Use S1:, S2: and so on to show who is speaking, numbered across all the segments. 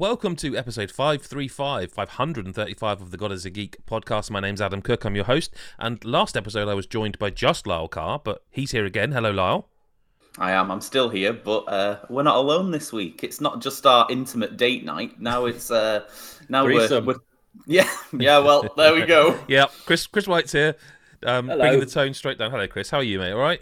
S1: Hello and welcome to episode 535, 535 of the God is a Geek podcast. My name's Adam Cook, I'm your host. And last episode I was joined by just Lyle Carr, but he's here again. Hello, Lyle.
S2: I am. I'm still here, but uh, we're not alone this week. It's not just our intimate date night. Now it's uh, now we're, we're, yeah yeah. Well, there we go.
S1: yeah, Chris Chris White's here, um, bringing the tone straight down. Hello, Chris. How are you, mate? All right.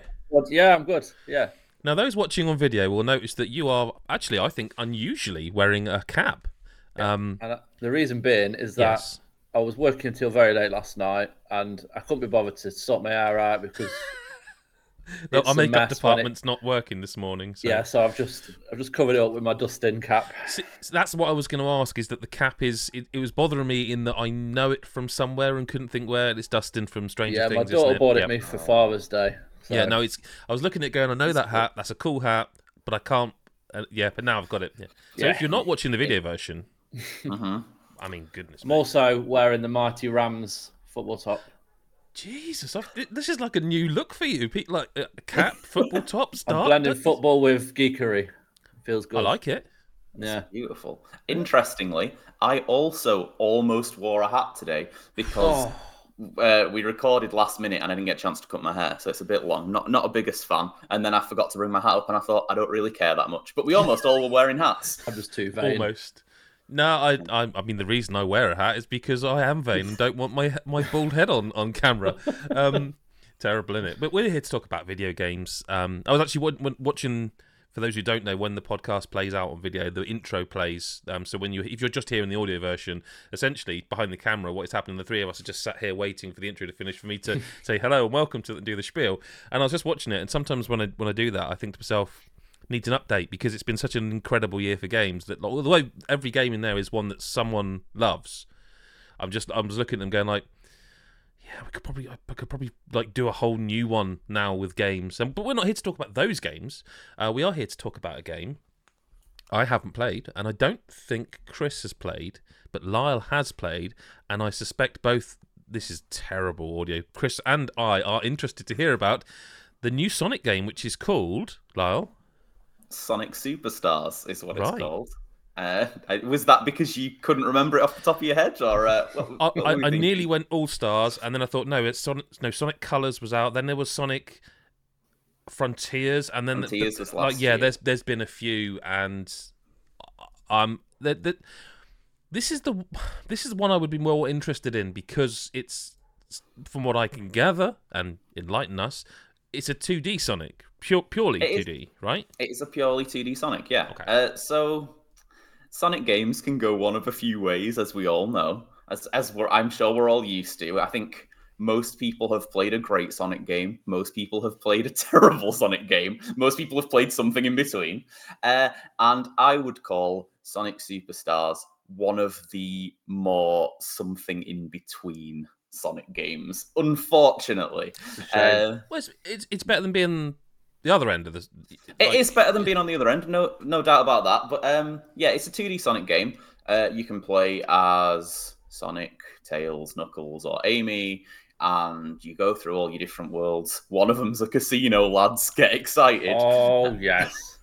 S3: Yeah, I'm good. Yeah.
S1: Now, those watching on video will notice that you are actually, I think, unusually wearing a cap. Um,
S3: and uh, the reason being is that yes. I was working until very late last night, and I couldn't be bothered to sort my hair out because
S1: no, our makeup department's it... not working this morning. So.
S3: Yeah, so I've just I've just covered it up with my dustin cap.
S1: So, so that's what I was going to ask. Is that the cap is it, it, was bothering me in that I know it from somewhere and couldn't think where it's Dustin from Stranger
S3: yeah,
S1: Things.
S3: Yeah, my daughter
S1: it?
S3: bought it
S1: yep.
S3: me for Father's Day.
S1: So. Yeah, no, it's. I was looking at going. I know that hat. That's a cool hat, but I can't. Uh, yeah, but now I've got it. Yeah. So yeah. if you're not watching the video version, uh-huh. I mean, goodness.
S3: I'm also wearing the mighty Rams football top.
S1: Jesus, I've, this is like a new look for you. Like a cap, football top, start.
S3: I'm blending football with geekery. Feels good. I
S1: like it.
S3: Yeah,
S2: it's beautiful. Interestingly, I also almost wore a hat today because. Oh uh, we recorded last minute and I didn't get a chance to cut my hair, so it's a bit long. Not not a biggest fan. And then I forgot to bring my hat up, and I thought I don't really care that much. But we almost all were wearing hats.
S3: I'm just too vain.
S1: Almost. No, I, I, I mean the reason I wear a hat is because I am vain and don't want my my bald head on on camera. Um, terrible, in it? But we're here to talk about video games. Um, I was actually watching for those who don't know, when the podcast plays out on video, the intro plays. Um, so when you, if you're just hearing the audio version, essentially behind the camera, what is happening? The three of us are just sat here waiting for the intro to finish for me to say hello and welcome to do the spiel. And I was just watching it, and sometimes when I when I do that, I think to myself, needs an update because it's been such an incredible year for games that although every game in there is one that someone loves, I'm just I'm just looking at them going like yeah, we could probably I could probably like do a whole new one now with games. And, but we're not here to talk about those games. Uh, we are here to talk about a game I haven't played, and I don't think Chris has played, but Lyle has played, and I suspect both. This is terrible audio. Chris and I are interested to hear about the new Sonic game, which is called Lyle.
S2: Sonic Superstars is what right. it's called. Uh, was that because you couldn't remember it off the top of your head, or uh,
S1: what, what I, I, I nearly went All Stars, and then I thought, no, it's Sonic. No, Sonic Colors was out. Then there was Sonic Frontiers, and then
S2: Frontiers
S1: the,
S2: was last
S1: like, yeah,
S2: year.
S1: there's there's been a few, and um, that that this is the this is one I would be more interested in because it's from what I can gather and enlighten us, it's a 2D Sonic, pure purely 2D, right?
S2: It's a purely 2D Sonic, yeah. Okay. Uh, so Sonic games can go one of a few ways, as we all know, as as we're, I'm sure we're all used to. I think most people have played a great Sonic game. Most people have played a terrible Sonic game. Most people have played something in between. Uh, and I would call Sonic Superstars one of the more something in between Sonic games. Unfortunately,
S1: uh, well, it's, it's, it's better than being the other end of this.
S2: Like... It is better than being on the other end, no no doubt about that. But um, yeah, it's a 2D Sonic game. Uh, you can play as Sonic, Tails, Knuckles, or Amy, and you go through all your different worlds. One of them's a casino. Lads, get excited!
S3: Oh yes.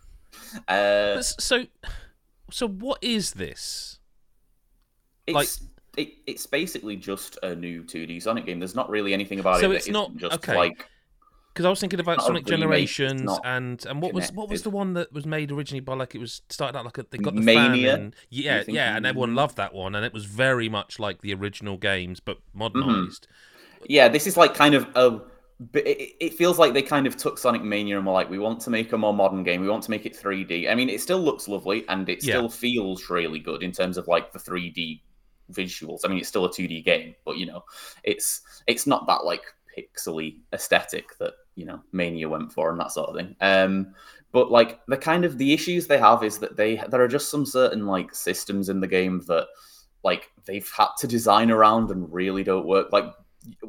S2: uh,
S1: so, so what is this?
S2: It's, like, it, it's basically just a new 2D Sonic game. There's not really anything about
S1: so
S2: it.
S1: So it's not
S2: just
S1: okay.
S2: like
S1: because I was thinking about Sonic Generations and and what was what was the one that was made originally by like it was started out like a, they got the
S2: Mania.
S1: Fan and, yeah, yeah, and everyone loved that one, and it was very much like the original games but modernized.
S2: Mm-hmm. Yeah, this is like kind of a. It, it feels like they kind of took Sonic Mania and were like, we want to make a more modern game. We want to make it 3D. I mean, it still looks lovely and it still yeah. feels really good in terms of like the 3D visuals. I mean, it's still a 2D game, but you know, it's it's not that like pixely aesthetic that you know Mania went for and that sort of thing. Um, but like the kind of the issues they have is that they there are just some certain like systems in the game that like they've had to design around and really don't work. Like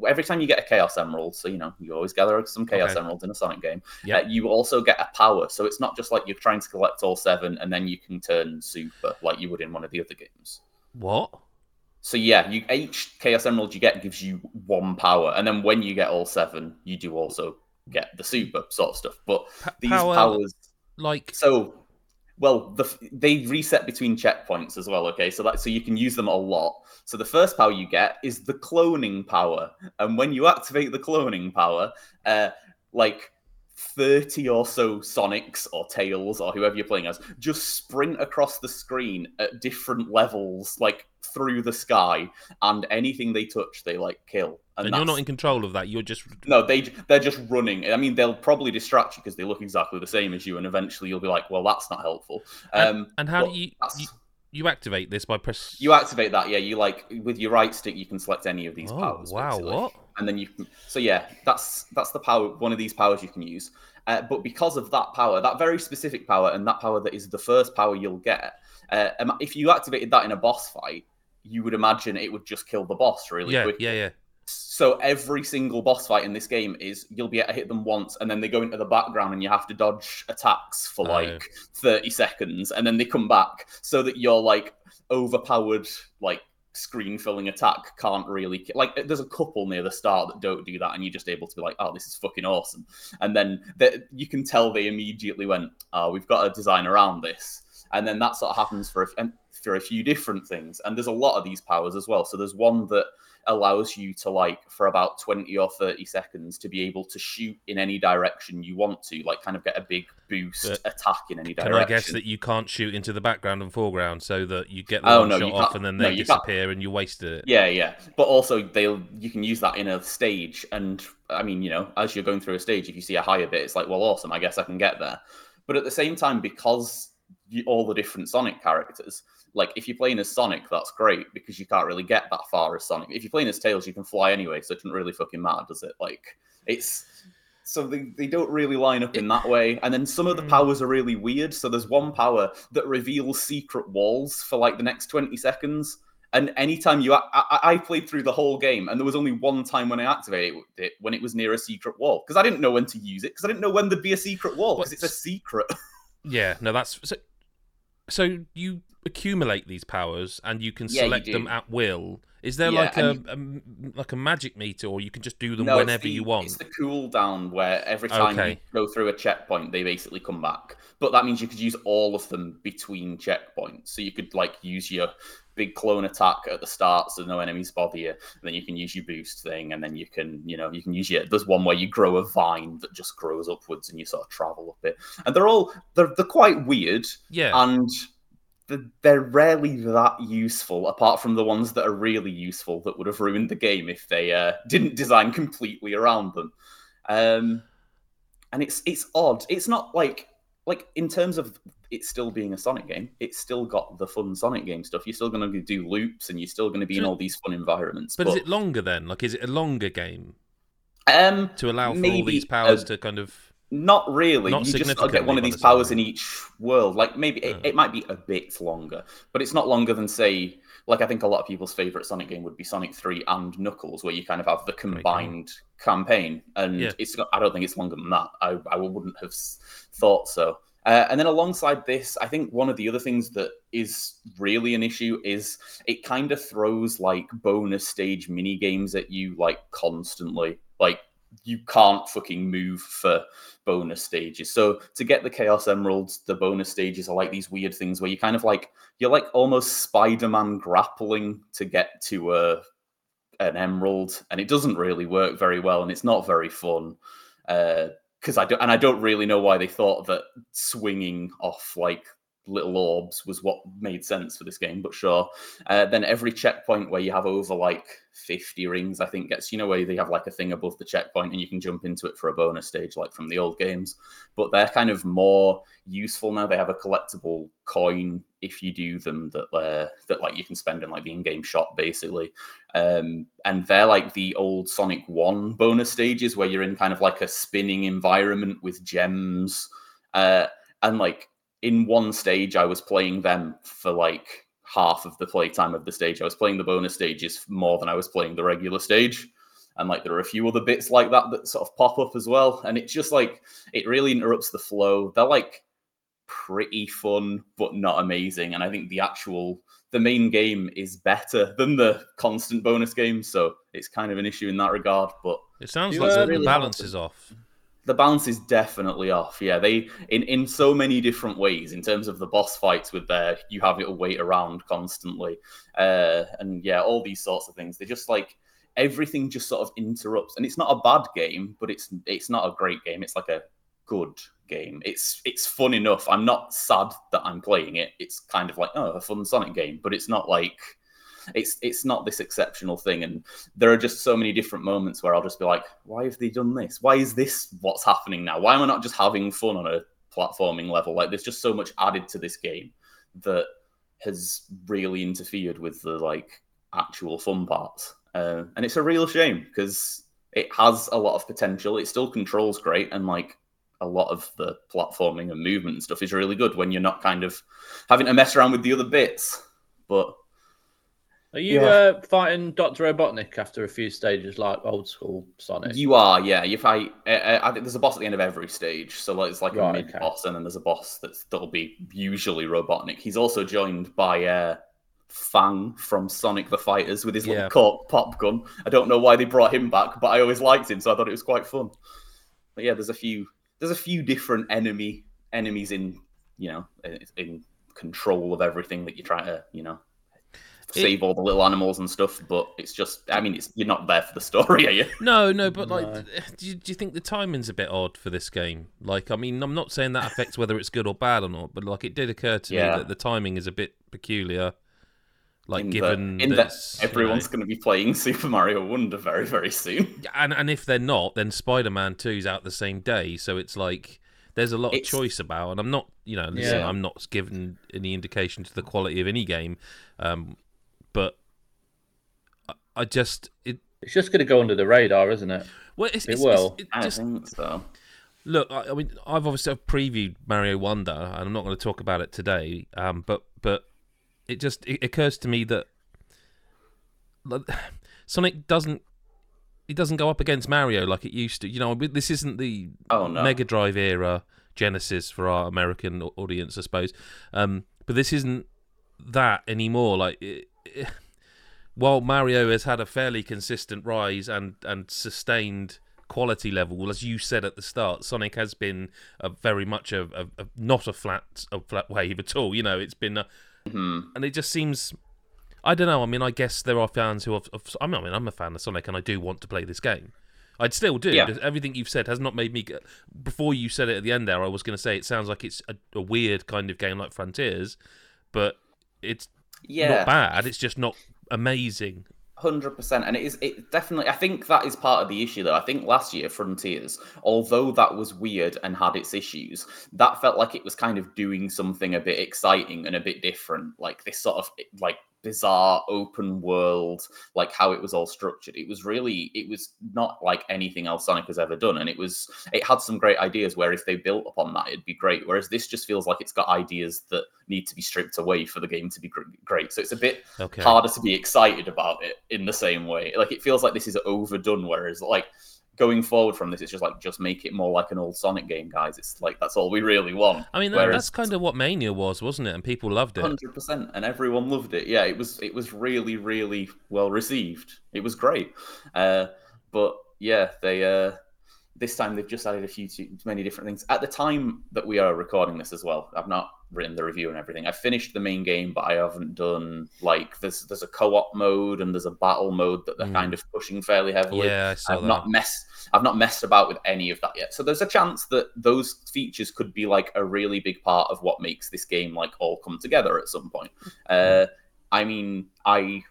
S2: every time you get a Chaos Emerald, so you know you always gather some Chaos okay. Emeralds in a Sonic game. Yeah, uh, you also get a power, so it's not just like you're trying to collect all seven and then you can turn super like you would in one of the other games.
S1: What?
S2: So yeah, you each Chaos Emerald you get gives you one power, and then when you get all seven, you do also get the super sort of stuff. But these
S1: power,
S2: powers,
S1: like
S2: so well, the, they reset between checkpoints as well. Okay, so that so you can use them a lot. So the first power you get is the cloning power, and when you activate the cloning power, uh, like 30 or so Sonics or Tails or whoever you're playing as just sprint across the screen at different levels, like through the sky, and anything they touch, they like kill.
S1: And, and you're not in control of that. You're just
S2: no. They they're just running. I mean, they'll probably distract you because they look exactly the same as you, and eventually you'll be like, well, that's not helpful.
S1: Um, and, and how do you, you? You activate this by press.
S2: You activate that, yeah. You like with your right stick, you can select any of these
S1: oh,
S2: powers.
S1: Wow, basically. what?
S2: And then you can. So yeah, that's that's the power. One of these powers you can use. Uh, but because of that power, that very specific power, and that power that is the first power you'll get, uh, if you activated that in a boss fight, you would imagine it would just kill the boss really
S1: yeah,
S2: quickly.
S1: Yeah, yeah.
S2: So every single boss fight in this game is you'll be able to hit them once, and then they go into the background, and you have to dodge attacks for oh, like yeah. thirty seconds, and then they come back, so that you're like overpowered, like screen filling attack can't really like there's a couple near the start that don't do that and you're just able to be like oh this is fucking awesome. And then they, you can tell they immediately went oh we've got a design around this. And then that sort of happens for a, for a few different things and there's a lot of these powers as well. So there's one that allows you to like for about 20 or 30 seconds to be able to shoot in any direction you want to like kind of get a big boost but attack in any direction
S1: can i guess that you can't shoot into the background and foreground so that you get the oh, no, shot off and then they no, disappear and you wasted it?
S2: Yeah yeah. But also they'll you can use that in a stage and i mean you know as you're going through a stage if you see a higher bit it's like well awesome i guess i can get there. But at the same time because all the different sonic characters like if you're playing as Sonic, that's great because you can't really get that far as Sonic. If you're playing as Tails, you can fly anyway, so it doesn't really fucking matter, does it? Like it's so they, they don't really line up in that way. And then some of the hmm. powers are really weird. So there's one power that reveals secret walls for like the next 20 seconds. And anytime you, I, I, played through the whole game, and there was only one time when I activated it when it was near a secret wall because I didn't know when to use it because I didn't know when there'd be a secret wall because it's a secret.
S1: yeah, no, that's so. So you accumulate these powers and you can yeah, select you them at will. Is there yeah, like a, you... a, like a magic meter, or you can just do them no, whenever
S2: the,
S1: you want?
S2: It's the cooldown where every time okay. you go through a checkpoint, they basically come back. But that means you could use all of them between checkpoints. So you could like use your big clone attack at the start, so no enemies bother you. And then you can use your boost thing, and then you can, you know, you can use your. There's one where you grow a vine that just grows upwards, and you sort of travel up it. And they're all they're they're quite weird.
S1: Yeah.
S2: And they're rarely that useful, apart from the ones that are really useful that would have ruined the game if they uh, didn't design completely around them. Um, and it's it's odd. It's not like like in terms of it still being a Sonic game, it's still got the fun Sonic game stuff. You're still going to do loops, and you're still going to be in all these fun environments.
S1: But, but, is it longer then? Like, is it a longer game?
S2: Um,
S1: to allow for all these powers to kind of
S2: not really. Not you just get one of these powers in each world. Like maybe it, it, might be a bit longer, but it's not longer than say, like I think a lot of people's favorite Sonic game would be Sonic Three and Knuckles, where you kind of have the combined campaign, and yeah. it's. I don't think it's longer than that. I I wouldn't have thought so. Uh, and then alongside this, I think one of the other things that is really an issue is it kind of throws like bonus stage mini games at you like constantly. Like you can't fucking move for bonus stages. So to get the Chaos Emeralds, the bonus stages are like these weird things where you kind of like you're like almost Spider-Man grappling to get to a an emerald, and it doesn't really work very well, and it's not very fun. Because uh, I don't, and I don't really know why they thought that swinging off like little orbs was what made sense for this game, but sure. Uh, then every checkpoint where you have over like 50 rings, I think gets, you know, where they have like a thing above the checkpoint and you can jump into it for a bonus stage like from the old games. But they're kind of more useful now. They have a collectible coin if you do them that uh, that like you can spend in like the in-game shop basically. Um, and they're like the old Sonic 1 bonus stages where you're in kind of like a spinning environment with gems. Uh, and like in one stage, I was playing them for like half of the playtime of the stage. I was playing the bonus stages more than I was playing the regular stage. And like there are a few other bits like that that sort of pop up as well. And it's just like it really interrupts the flow. They're like pretty fun, but not amazing. And I think the actual the main game is better than the constant bonus game. So it's kind of an issue in that regard. But
S1: it sounds like the balance is off.
S2: The balance is definitely off. Yeah, they in in so many different ways in terms of the boss fights with their you have it wait around constantly, uh, and yeah, all these sorts of things. They just like everything just sort of interrupts, and it's not a bad game, but it's it's not a great game. It's like a good game. It's it's fun enough. I'm not sad that I'm playing it. It's kind of like oh, a fun Sonic game, but it's not like it's it's not this exceptional thing. And there are just so many different moments where I'll just be like, why have they done this? Why is this what's happening now? Why am I not just having fun on a platforming level? Like there's just so much added to this game that has really interfered with the like actual fun parts. Uh, and it's a real shame because it has a lot of potential. It still controls great, and like a lot of the platforming and movement and stuff is really good when you're not kind of having to mess around with the other bits. But
S3: are you yeah. uh, fighting Doctor Robotnik after a few stages like old school Sonic?
S2: You are, yeah. You fight. Uh, uh I think there's a boss at the end of every stage, so like, it's like right, a mid okay. boss, and then there's a boss that's that'll be usually Robotnik. He's also joined by uh, Fang from Sonic the Fighters with his yeah. little cork pop gun. I don't know why they brought him back, but I always liked him, so I thought it was quite fun. But yeah, there's a few there's a few different enemy enemies in you know in control of everything that you try to you know save it, all the little animals and stuff but it's just i mean it's you're not there for the story are you
S1: no no but like. Do, you, do you think the timing's a bit odd for this game like i mean i'm not saying that affects whether it's good or bad or not but like it did occur to yeah. me that the timing is a bit peculiar like in given
S2: the, in that everyone's you know, going to be playing Super Mario Wonder very very soon,
S1: and and if they're not, then Spider Man Two is out the same day. So it's like there's a lot it's, of choice about, and I'm not you know listen, yeah. I'm not giving any indication to the quality of any game, um, but I, I just it.
S3: It's just going to go under the radar, isn't it?
S1: Well, it's,
S3: it
S1: it's,
S3: will.
S2: It's, I just, think so.
S1: Look, I, I, mean, I've obviously previewed Mario Wonder, and I'm not going to talk about it today. Um, but but it just it occurs to me that Sonic doesn't it doesn't go up against Mario like it used to. You know, this isn't the
S2: oh, no.
S1: Mega Drive era Genesis for our American audience, I suppose. Um, but this isn't that anymore. Like, it, it, while Mario has had a fairly consistent rise and and sustained quality level, as you said at the start, Sonic has been a very much a, a, a not a flat a flat wave at all. You know, it's been a,
S2: Mm-hmm.
S1: And it just seems. I don't know. I mean, I guess there are fans who have. I mean, I'm a fan of Sonic, and I do want to play this game. I'd still do.
S2: Yeah.
S1: Everything you've said has not made me. Before you said it at the end there, I was going to say it sounds like it's a, a, weird kind of game like Frontiers, but it's
S2: yeah.
S1: not bad. It's just not amazing
S2: Hundred percent, and it is it definitely. I think that is part of the issue, though. I think last year Frontiers, although that was weird and had its issues, that felt like it was kind of doing something a bit exciting and a bit different, like this sort of like bizarre open world, like how it was all structured. It was really, it was not like anything else Sonic has ever done, and it was, it had some great ideas. Where if they built upon that, it'd be great. Whereas this just feels like it's got ideas that need to be stripped away for the game to be great. So it's a bit okay. harder to be excited about it in the same way. Like it feels like this is overdone. Whereas like going forward from this, it's just like just make it more like an old Sonic game, guys. It's like that's all we really want.
S1: I mean, Whereas, that's kind of what Mania was, wasn't it? And people loved it.
S2: Hundred percent, and everyone loved it. Yeah, it was it was really really well received. It was great. Uh, but yeah, they uh, this time they've just added a few too many different things. At the time that we are recording this as well, I've not written the review and everything. I finished the main game, but I haven't done like there's there's a co-op mode and there's a battle mode that they're mm. kind of pushing fairly heavily.
S1: Yeah, I saw
S2: have
S1: that.
S2: not messed I've not messed about with any of that yet. So there's a chance that those features could be like a really big part of what makes this game like all come together at some point. Mm. Uh, I mean, I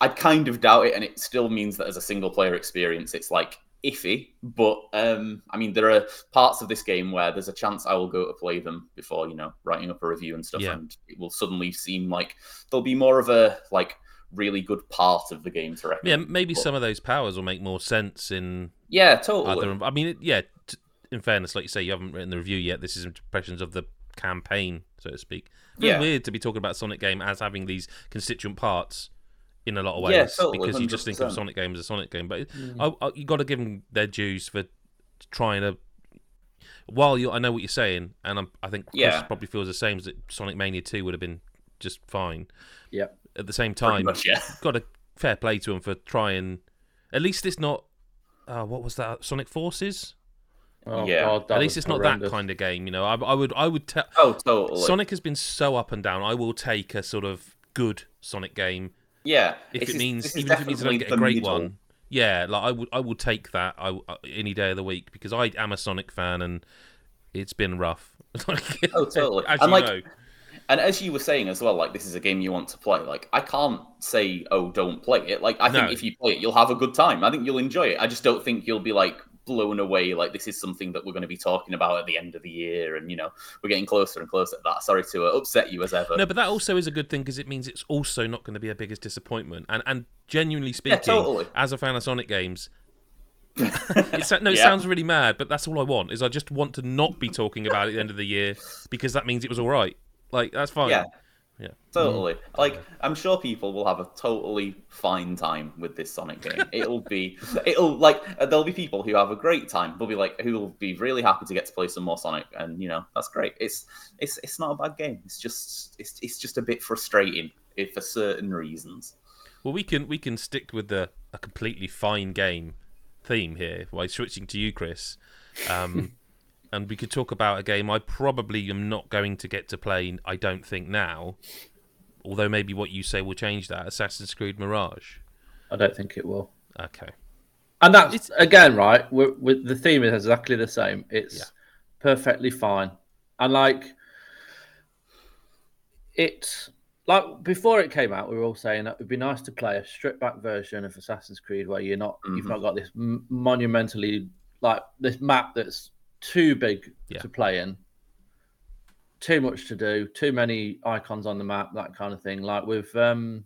S2: I kind of doubt it, and it still means that as a single player experience, it's like iffy. But um, I mean, there are parts of this game where there's a chance I will go to play them before you know writing up a review and stuff, yeah. and it will suddenly seem like there'll be more of a like really good part of the game to recommend.
S1: Yeah, maybe but, some of those powers will make more sense in.
S2: Yeah, totally.
S1: Other, I mean, yeah. T- in fairness, like you say, you haven't written the review yet. This is impressions of the campaign, so to speak. It's yeah. weird to be talking about Sonic game as having these constituent parts in a lot of ways
S2: yeah, totally,
S1: because you just think of Sonic game as a Sonic game. But mm. I, I, you got to give them their dues for trying to. While you, I know what you're saying, and I'm, i think Chris
S2: yeah.
S1: probably feels the same. As that Sonic Mania Two would have been just fine.
S2: Yep.
S1: At the same time,
S2: much, yeah.
S1: got a fair play to them for trying. At least it's not. Uh, what was that? Sonic Forces.
S2: Oh, yeah, God,
S1: at least it's horrendous. not that kind of game. You know, I, I would, I would tell.
S2: Oh, totally.
S1: Sonic has been so up and down. I will take a sort of good Sonic game.
S2: Yeah,
S1: if it means even if it means I don't get a great middle. one. Yeah, like I would, I would take that I, uh, any day of the week because I am a Sonic fan and it's been rough.
S2: oh, totally. As and you like, know. And as you were saying as well, like this is a game you want to play. Like I can't say, oh, don't play it. Like I no. think if you play it, you'll have a good time. I think you'll enjoy it. I just don't think you'll be like blown away like this is something that we're going to be talking about at the end of the year and you know we're getting closer and closer to that sorry to uh, upset you as ever
S1: no but that also is a good thing because it means it's also not going to be a biggest disappointment and and genuinely speaking yeah, totally. as a fan of sonic games it's, no, it yeah. sounds really mad, but that's all I want. Is I just want to not be talking about it at the end of the year because that means it was all right. Like that's fine.
S2: Yeah, yeah, totally. Mm. Like I'm sure people will have a totally fine time with this Sonic game. It'll be, it'll like uh, there'll be people who have a great time. They'll be like who will be really happy to get to play some more Sonic, and you know that's great. It's it's it's not a bad game. It's just it's it's just a bit frustrating if for certain reasons.
S1: Well, we can we can stick with the a completely fine game theme here by switching to you, Chris. Um, and we could talk about a game I probably am not going to get to play. I don't think now, although maybe what you say will change that. Assassin's Creed Mirage.
S3: I don't think it will.
S1: Okay.
S3: And that's it's, again right. With the theme is exactly the same. It's yeah. perfectly fine, and like it. Like before it came out, we were all saying that it'd be nice to play a stripped back version of Assassin's Creed where you're not, mm-hmm. you've not got this monumentally like this map that's too big yeah. to play in, too much to do, too many icons on the map, that kind of thing. Like with um,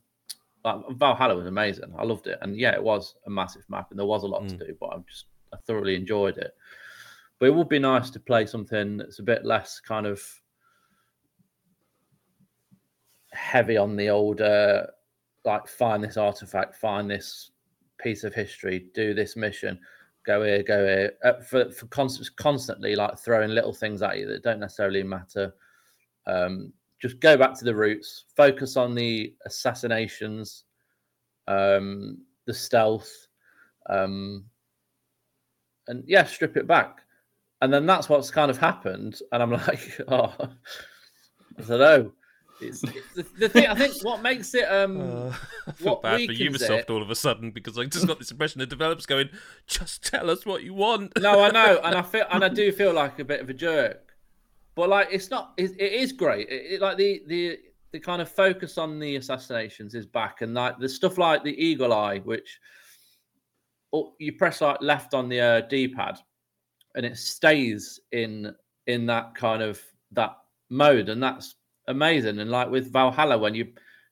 S3: like Valhalla was amazing. I loved it, and yeah, it was a massive map, and there was a lot mm. to do. But I just I thoroughly enjoyed it. But it would be nice to play something that's a bit less kind of heavy on the old uh, like find this artifact, find this piece of history, do this mission go here, go here, uh, for for const- constantly like throwing little things at you that don't necessarily matter. Um, just go back to the roots, focus on the assassinations, um, the stealth, um, and yeah, strip it back. And then that's what's kind of happened. And I'm like, oh, I don't know. It's, it's the, the, thing. I think what makes it. Um, uh,
S1: I feel bad for Ubisoft it, all of a sudden because I just got this impression the developers going, "Just tell us what you want."
S3: no, I know, and I feel, and I do feel like a bit of a jerk. But like, it's not. it, it is great. It, like the the the kind of focus on the assassinations is back, and like the stuff like the eagle eye, which oh, you press like left on the uh, D-pad, and it stays in in that kind of that mode, and that's amazing. And like with Valhalla, when you,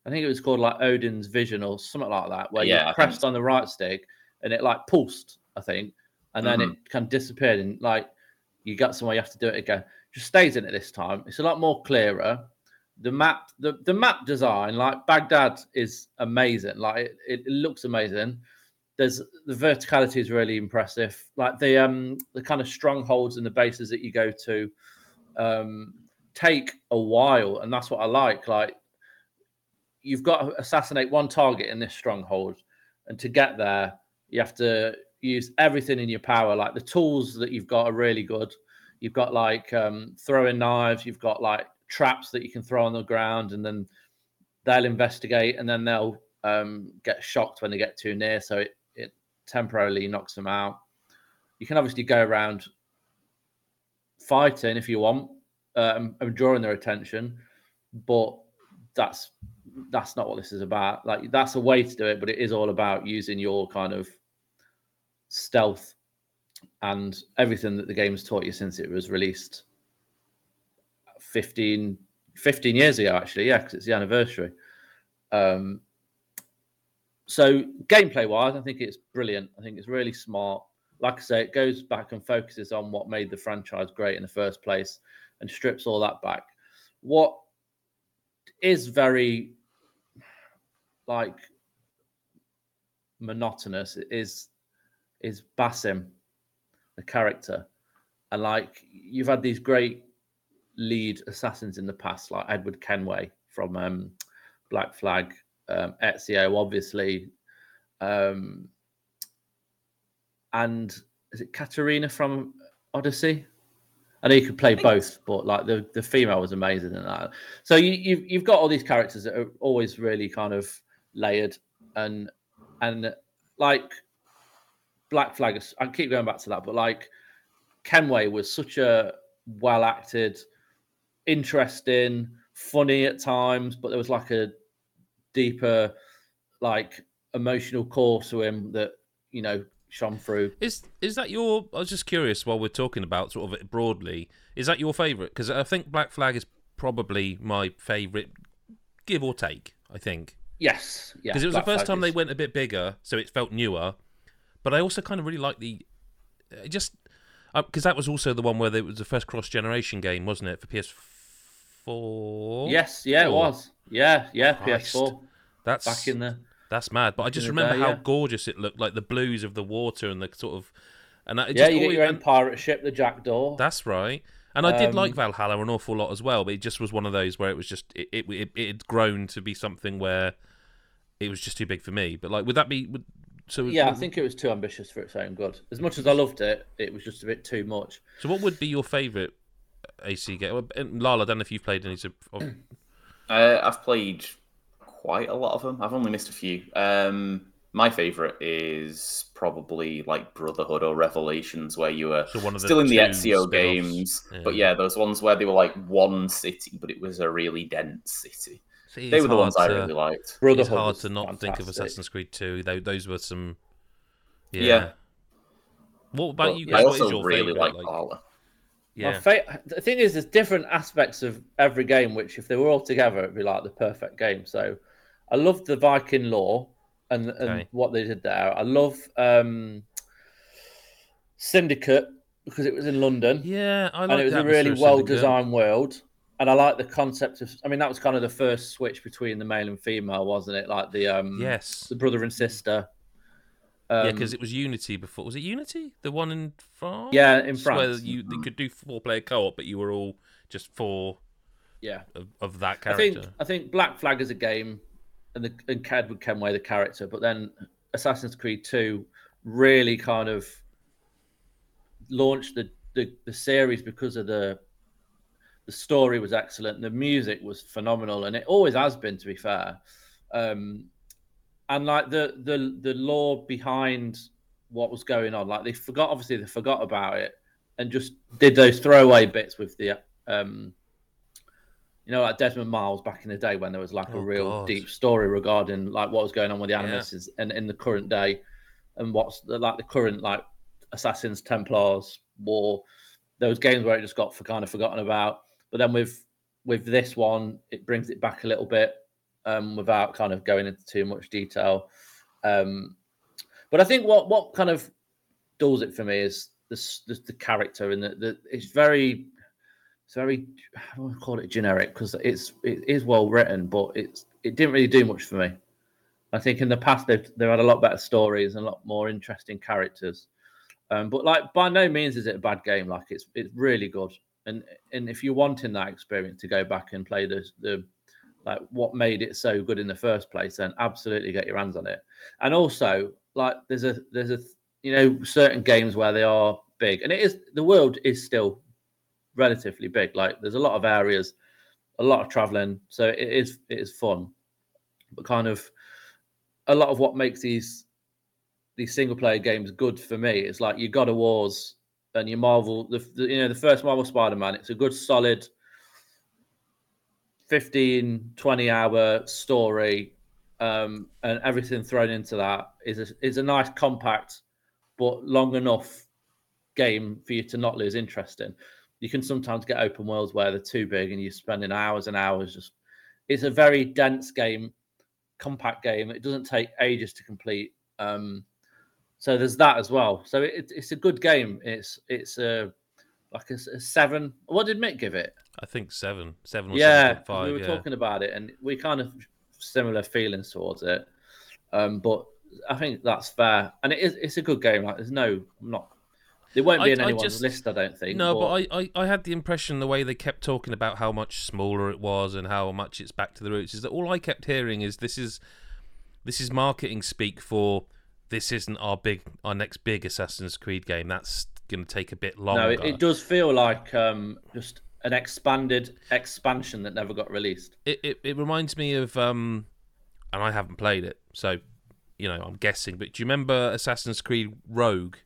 S3: I think it was called like Odin's Vision or something like that, where yeah, you pressed on the right stick and it like pulsed, I think, and then mm-hmm. it kind of disappeared. And like you got somewhere, you have to do it again. Just stays in it this time. It's a lot more clearer. The map, the, the map design, like Baghdad, is amazing. Like it, it looks amazing. There's the verticality is really impressive. Like the um the kind of strongholds and the bases that you go to, um, take a while, and that's what I like. Like you've got to assassinate one target in this stronghold, and to get there, you have to use everything in your power. Like the tools that you've got are really good. You've got like um, throwing knives. You've got like traps that you can throw on the ground, and then they'll investigate, and then they'll um, get shocked when they get too near. So it, it temporarily knocks them out. You can obviously go around fighting if you want, um, and drawing their attention, but that's that's not what this is about. Like that's a way to do it, but it is all about using your kind of stealth and everything that the game has taught you since it was released 15, 15 years ago, actually. Yeah, because it's the anniversary. Um, so gameplay wise, I think it's brilliant. I think it's really smart. Like I say, it goes back and focuses on what made the franchise great in the first place and strips all that back. What is very like monotonous is is Basim, the character, and like you've had these great lead assassins in the past, like Edward Kenway from um, Black Flag, um, Ezio, obviously, um, and is it Katarina from Odyssey. I know you could play both, but like the, the female was amazing in that. So you, you've you've got all these characters that are always really kind of layered and and like Black Flag. I keep going back to that, but like Kenway was such a well acted, interesting, funny at times, but there was like a deeper, like emotional core to him that you know shone through.
S1: Is is that your? I was just curious while we're talking about sort of it broadly. Is that your favourite? Because I think Black Flag is probably my favourite, give or take. I think.
S3: Yes, Yeah.
S1: because it was Black the first Flag time is... they went a bit bigger, so it felt newer. But I also kind of really like the, just because uh, that was also the one where it was the first cross generation game, wasn't it, for PS4?
S3: Yes, yeah, it was. Yeah, yeah, Christ. PS4. That's back in the.
S1: That's mad. But I just remember day, how yeah. gorgeous it looked, like the blues of the water and the sort of, and that.
S3: yeah, you get your own pirate ship, the Jackdaw.
S1: That's right. And I did um, like Valhalla an awful lot as well, but it just was one of those where it was just it it, it, it had grown to be something where it was just too big for me. But like, would that be? Would,
S3: so yeah, I think it was too ambitious for its own good. As much as I loved it, it was just a bit too much.
S1: So, what would be your favourite AC game? Lyle, I don't know if you've played any. Of...
S2: Uh, I've played quite a lot of them. I've only missed a few. Um, my favourite is probably like Brotherhood or Revelations, where you were so still in the Ezio games, yeah. but yeah, those ones where they were like one city, but it was a really dense city. See, they were the ones to, I really liked.
S1: Brotherhood it's hard to not fantastic. think of Assassin's Creed 2. Those were some. Yeah. yeah. What about but you guys?
S2: I also really like Valhalla.
S3: Yeah. Fa- the thing is, there's different aspects of every game, which if they were all together, it'd be like the perfect game. So I love the Viking lore and, and okay. what they did there. I love um, Syndicate because it was in London.
S1: Yeah, I like
S3: and it was a really well designed world and I like the concept of. I mean, that was kind of the first switch between the male and female, wasn't it? Like the um,
S1: yes,
S3: the brother and sister.
S1: Um, yeah, because it was Unity before. Was it Unity, the one in France?
S3: Yeah, in France,
S1: where you, you could do four player co op, but you were all just four.
S3: Yeah,
S1: of, of that character.
S3: I think I think Black Flag is a game, and the and Edward Kenway the character, but then Assassin's Creed Two really kind of launched the, the, the series because of the the story was excellent, the music was phenomenal, and it always has been, to be fair. Um, and like the the the lore behind what was going on, like they forgot. Obviously, they forgot about it and just did those throwaway bits with the, um, you know, like Desmond Miles back in the day when there was like oh, a real God. deep story regarding like what was going on with the Animus yeah. and in the current day, and what's the, like the current like Assassins, Templars war. Those games where it just got for kind of forgotten about but then with with this one, it brings it back a little bit um, without kind of going into too much detail. Um, but I think what what kind of does it for me is the the, the character and the, the it's very it's very I don't want to call it generic because it's it is well written, but it's it didn't really do much for me. I think in the past they've they've had a lot better stories and a lot more interesting characters. Um, but like by no means is it a bad game. Like it's it's really good and and if you're wanting that experience to go back and play the the like what made it so good in the first place, then absolutely get your hands on it. And also, like there's a there's a you know certain games where they are big, and it is the world is still relatively big. Like there's a lot of areas, a lot of traveling, so it is it is fun, but kind of a lot of what makes these these single player games good for me is like you God of Wars and your Marvel, the, the you know the first Marvel Spider-Man, it's a good solid 15, 20 hour story, um, and everything thrown into that is a, is a nice compact but long enough game for you to not lose interest in. You can sometimes get open worlds where they're too big and you're spending hours and hours just. It's a very dense game, compact game. It doesn't take ages to complete. Um, so there's that as well. So it, it's a good game. It's it's a like a, a, seven. What did Mick give it?
S1: I think seven, seven
S3: or yeah. Five, we were yeah. talking about it, and we kind of similar feelings towards it. Um, but I think that's fair, and it is. It's a good game. Like there's no, I'm not. It won't be in anyone's just, list, I don't think.
S1: No, but, but I, I, I, had the impression the way they kept talking about how much smaller it was and how much it's back to the roots is that all I kept hearing is this is this is marketing speak for this isn't our big our next big Assassin's Creed game. That's going to take a bit longer.
S3: No, it, it does feel like um, just an expanded expansion that never got released.
S1: It, it, it reminds me of, um, and I haven't played it, so you know I'm guessing. But do you remember Assassin's Creed Rogue?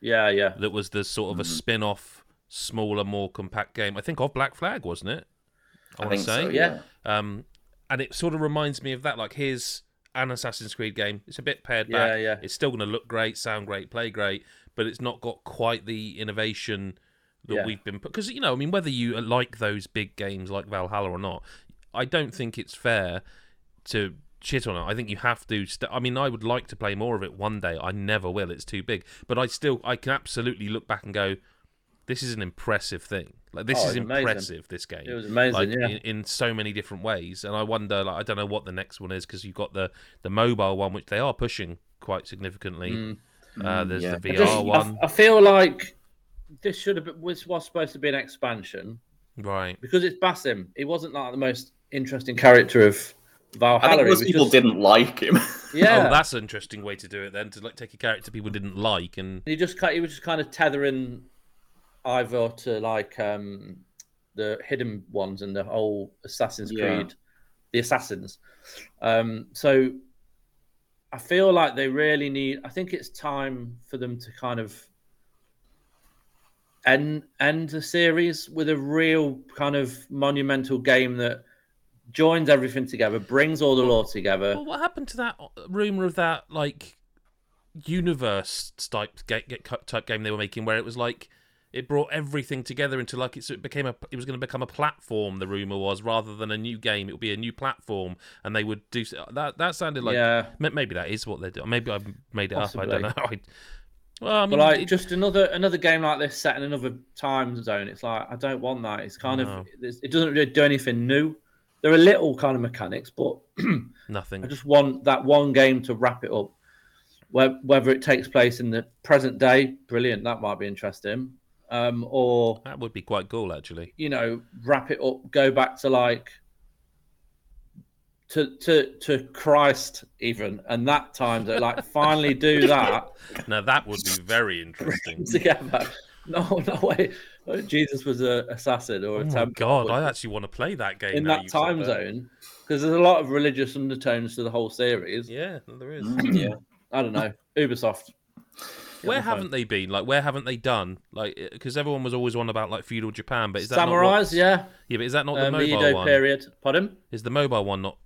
S3: Yeah, yeah.
S1: That was the sort of a mm-hmm. spin-off, smaller, more compact game. I think of Black Flag, wasn't it?
S2: I, I think say. so.
S3: Yeah.
S1: Um, and it sort of reminds me of that. Like here's an Assassin's Creed game. It's a bit pared yeah, back. Yeah. It's still going to look great, sound great, play great, but it's not got quite the innovation that yeah. we've been put. because you know I mean whether you like those big games like Valhalla or not, I don't think it's fair to shit on it. I think you have to. St- I mean, I would like to play more of it one day. I never will. It's too big. But I still, I can absolutely look back and go, this is an impressive thing. Like this
S3: oh,
S1: is impressive.
S3: Amazing.
S1: This game.
S3: It was amazing.
S1: Like,
S3: yeah.
S1: in, in, so many different ways. And I wonder, like, I don't know what the next one is because you've got the the mobile one, which they are pushing quite significantly. Mm. Uh, there's yeah. the VR just, one.
S3: I, I feel like this should have been, was, was supposed to be an expansion,
S1: right?
S3: Because it's Basim. He wasn't like the most interesting character of Valhalla.
S2: I think most people just... didn't like him.
S1: Yeah, oh, that's an interesting way to do it. Then to like take a character people didn't like and
S3: he just he was just kind of tethering either to like um the hidden ones and the whole Assassin's yeah. Creed, the assassins. Um, so I feel like they really need. I think it's time for them to kind of end end the series with a real kind of monumental game that joins everything together, brings all the lore together.
S1: Well, what happened to that rumor of that like universe type type game they were making, where it was like it brought everything together into like it became a it was going to become a platform the rumor was rather than a new game it would be a new platform and they would do that that sounded like
S3: yeah
S1: maybe that is what they're doing maybe i've made it Possibly. up i don't know I,
S3: well, I mean, but like it, just another another game like this set in another time zone. It's like I don't want that. It's kind no. of it doesn't really do anything new. There are little kind of mechanics, but
S1: nothing.
S3: I just want that one game to wrap it up. Whether it takes place in the present day, brilliant. That might be interesting um, or
S1: that would be quite cool actually.
S3: You know, wrap it up, go back to like to to to Christ even, and that time to like finally do that.
S1: Now that would be very interesting.
S3: Together, no, no way. Jesus was a assassin or a
S1: oh
S3: temple.
S1: God, I actually want to play that game
S3: in that time zone because there's a lot of religious undertones to the whole series.
S1: Yeah, there is.
S2: Mm, yeah,
S3: I don't know. Ubisoft
S1: where haven't they been? Like, where haven't they done? Like, because everyone was always on about like feudal Japan, but is that
S3: samurais? yeah,
S1: yeah, but is that not the um, mobile
S3: Edo
S1: one?
S3: period. Pardon?
S1: Is the mobile one not?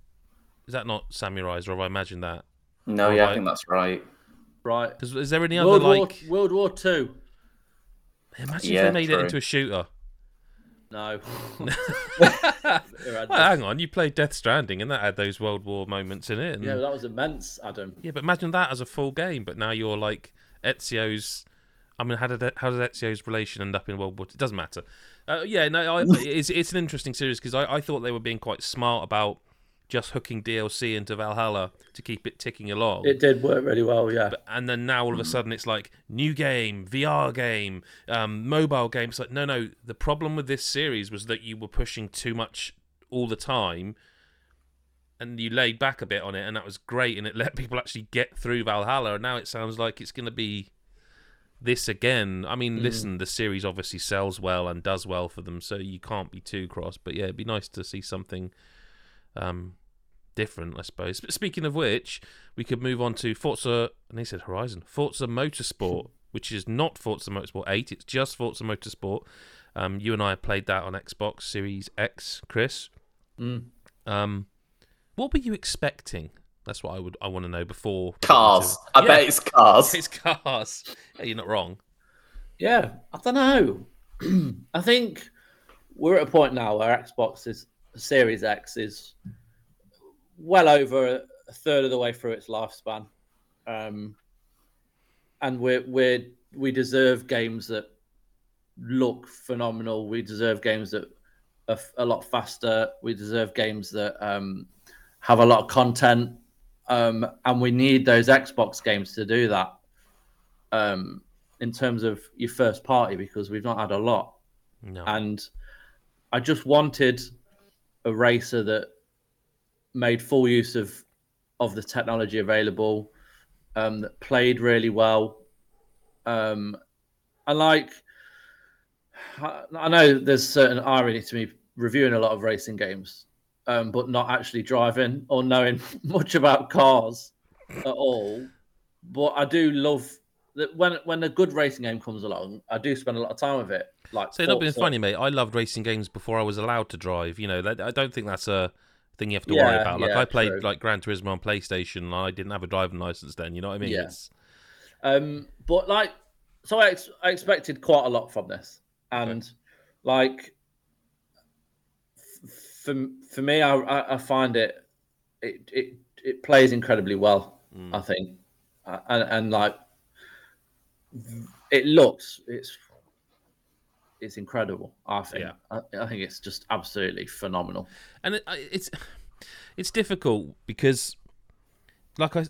S1: Is that not samurais, or have I imagined that?
S2: No, or yeah, I think that's right.
S3: Right.
S1: Is, is there any
S3: World
S1: other
S3: War,
S1: like
S3: World War Two?
S1: Imagine yeah, if they made true. it into a shooter.
S3: No.
S1: well, hang on, you played Death Stranding, and that had those World War moments in it. And...
S3: Yeah, that was immense, Adam.
S1: Yeah, but imagine that as a full game. But now you're like Ezio's. I mean, how did how did Ezio's relation end up in World War? II? It doesn't matter. Uh, yeah, no, I, it's it's an interesting series because I, I thought they were being quite smart about just hooking DLC into Valhalla to keep it ticking along.
S3: It did work really well, yeah.
S1: But, and then now all of a sudden it's like new game, VR game, um, mobile game. It's like no, no. The problem with this series was that you were pushing too much all the time, and you laid back a bit on it, and that was great, and it let people actually get through Valhalla. And now it sounds like it's going to be this again. I mean, mm. listen, the series obviously sells well and does well for them, so you can't be too cross. But yeah, it'd be nice to see something um, different, I suppose. But speaking of which, we could move on to Forza, and he said Horizon, Forza Motorsport, which is not Forza Motorsport 8, it's just Forza Motorsport. Um, you and I played that on Xbox Series X, Chris.
S3: Mm.
S1: Um, what were you expecting? That's what I would I want to know before
S2: cars. I yeah. bet it's cars.
S1: It's cars. Yeah, you're not wrong.
S3: Yeah, I don't know. I think we're at a point now where Xbox is Series X is well over a third of the way through its lifespan, um, and we're we we deserve games that look phenomenal. We deserve games that are a lot faster. We deserve games that um, have a lot of content, um, and we need those Xbox games to do that. Um, in terms of your first party, because we've not had a lot,
S1: no.
S3: and I just wanted a racer that made full use of of the technology available, um, that played really well, um, and like I know there's certain irony to me reviewing a lot of racing games, um, but not actually driving or knowing much about cars at all. But I do love that when when a good racing game comes along, I do spend a lot of time with it. Like,
S1: so not being funny, mate. I loved racing games before I was allowed to drive. You know, I don't think that's a thing you have to yeah, worry about. Like yeah, I played true. like Gran Turismo on PlayStation, and I didn't have a driving license then. You know what I mean?
S3: Yes. Yeah. Um, but like, so I, ex- I expected quite a lot from this, and okay. like, f- for for me, I I find it it it it plays incredibly well. Mm. I think, and and like, it looks it's it's incredible. I think. Yeah. I, I, think it's just absolutely phenomenal.
S1: And it, it's it's difficult because, like I.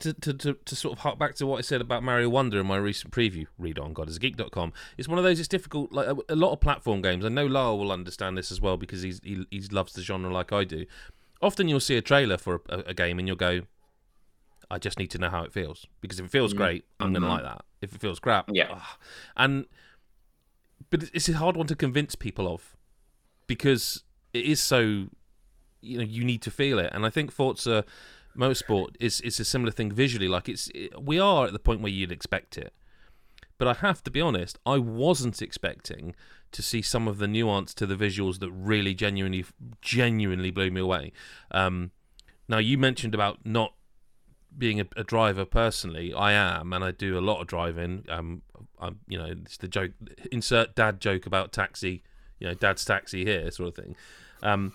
S1: To, to, to, to sort of hark back to what I said about Mario Wonder in my recent preview, read on godisageek.com. It's one of those. It's difficult. Like a, a lot of platform games. I know Lyle will understand this as well because he's he, he loves the genre like I do. Often you'll see a trailer for a, a game and you'll go, I just need to know how it feels because if it feels mm-hmm. great, I'm mm-hmm. going to like that. If it feels crap,
S2: yeah. Ugh.
S1: And but it's a hard one to convince people of because it is so you know you need to feel it. And i think forza motorsport is is a similar thing visually. Like it's it, we are at the point where you'd expect it. But i have to be honest i wasn't expecting to see some of the nuance to the visuals that really genuinely genuinely blew me away. Um, now you mentioned about not being a, a, driver personally, I am, and I do a lot of driving. Um, I'm, you know, it's the joke. Insert dad joke about taxi. You know, dad's taxi here, sort of thing. Um,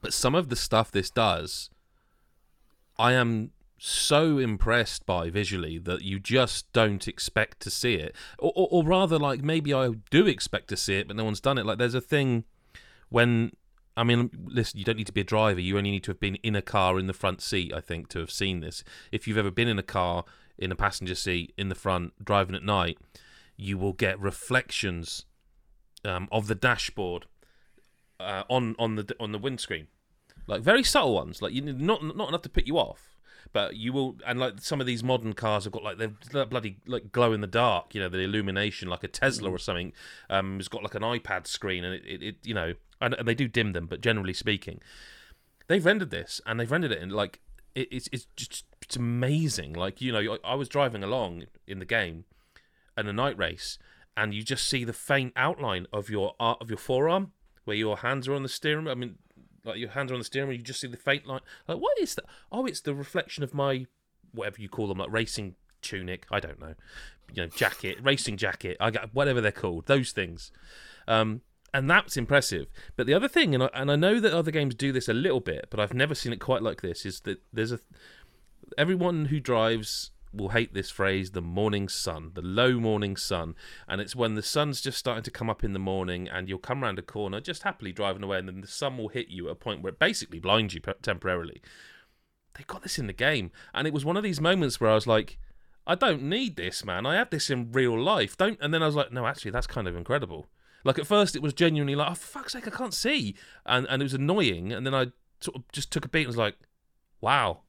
S1: but some of the stuff this does, I am so impressed by visually that you just don't expect to see it, or, or, or rather, like maybe I do expect to see it, but no one's done it. Like there's a thing when I mean, listen, you don't need to be a driver. You only need to have been in a car in the front seat, I think, to have seen this. If you've ever been in a car in a passenger seat in the front driving at night, you will get reflections um, of the dashboard uh, on on the on the windscreen, like very subtle ones, like you not not enough to put you off, but you will. And like some of these modern cars have got like they're bloody like glow in the dark, you know, the illumination, like a Tesla mm. or something. Um, has got like an iPad screen, and it, it, it you know and they do dim them, but generally speaking, they've rendered this and they've rendered it in like it, it's it's just it's amazing. Like you know, I, I was driving along in the game, in a night race, and you just see the faint outline of your uh, of your forearm where your hands are on the steering. I mean, like your hands are on the steering wheel. You just see the faint line. Like what is that? Oh, it's the reflection of my whatever you call them, like racing tunic. I don't know, you know, jacket, racing jacket. I got whatever they're called. Those things. Um, and that's impressive. But the other thing, and I, and I know that other games do this a little bit, but I've never seen it quite like this, is that there's a everyone who drives will hate this phrase the morning sun the low morning sun. And it's when the sun's just starting to come up in the morning and you'll come around a corner just happily driving away and then the sun will hit you at a point where it basically blinds you temporarily. They got this in the game. And it was one of these moments where i was like i don't need this man. I have this in real life. Don't and then i was like no actually that's kind of incredible like at first, it was genuinely like, "Oh, for fuck's sake, I can't see," and and it was annoying. And then I sort of just took a beat and was like, "Wow,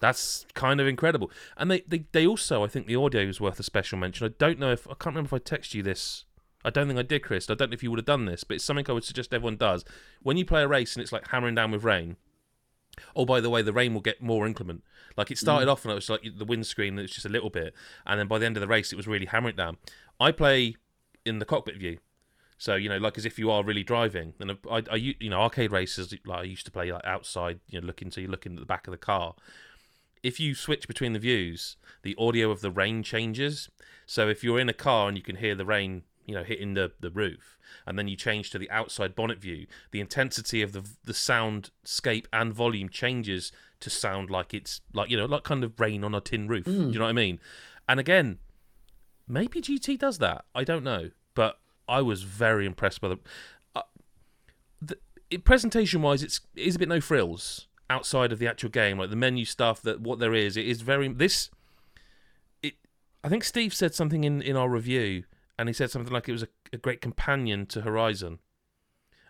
S1: that's kind of incredible." And they, they they also, I think, the audio is worth a special mention. I don't know if I can't remember if I texted you this. I don't think I did, Chris. I don't know if you would have done this, but it's something I would suggest everyone does. When you play a race and it's like hammering down with rain, Oh, by the way, the rain will get more inclement. Like it started mm. off and it was like the windscreen, it was just a little bit, and then by the end of the race, it was really hammering down. I play in the cockpit view. So you know, like as if you are really driving. And I, I you know, arcade races like I used to play like outside. You know, looking so you're looking at the back of the car. If you switch between the views, the audio of the rain changes. So if you're in a car and you can hear the rain, you know, hitting the, the roof, and then you change to the outside bonnet view, the intensity of the the soundscape and volume changes to sound like it's like you know, like kind of rain on a tin roof. Mm. Do you know what I mean? And again, Maybe GT does that. I don't know, but I was very impressed by the. Uh, the presentation wise, it's it is a bit no frills outside of the actual game, like the menu stuff. That what there is, it is very this. It, I think Steve said something in in our review, and he said something like it was a, a great companion to Horizon,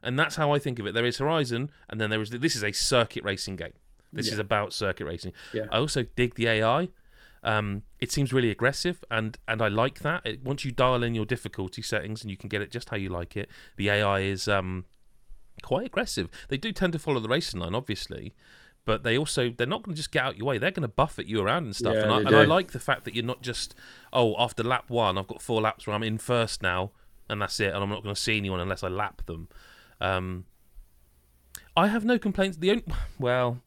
S1: and that's how I think of it. There is Horizon, and then there is this is a circuit racing game. This yeah. is about circuit racing.
S3: Yeah.
S1: I also dig the AI. Um, it seems really aggressive, and and I like that. It, once you dial in your difficulty settings and you can get it just how you like it, the AI is um, quite aggressive. They do tend to follow the racing line, obviously, but they also they're not going to just get out your way. They're going to buffet you around and stuff.
S3: Yeah,
S1: and, I, and I like the fact that you're not just oh after lap one, I've got four laps where I'm in first now, and that's it, and I'm not going to see anyone unless I lap them. Um, I have no complaints. The only well,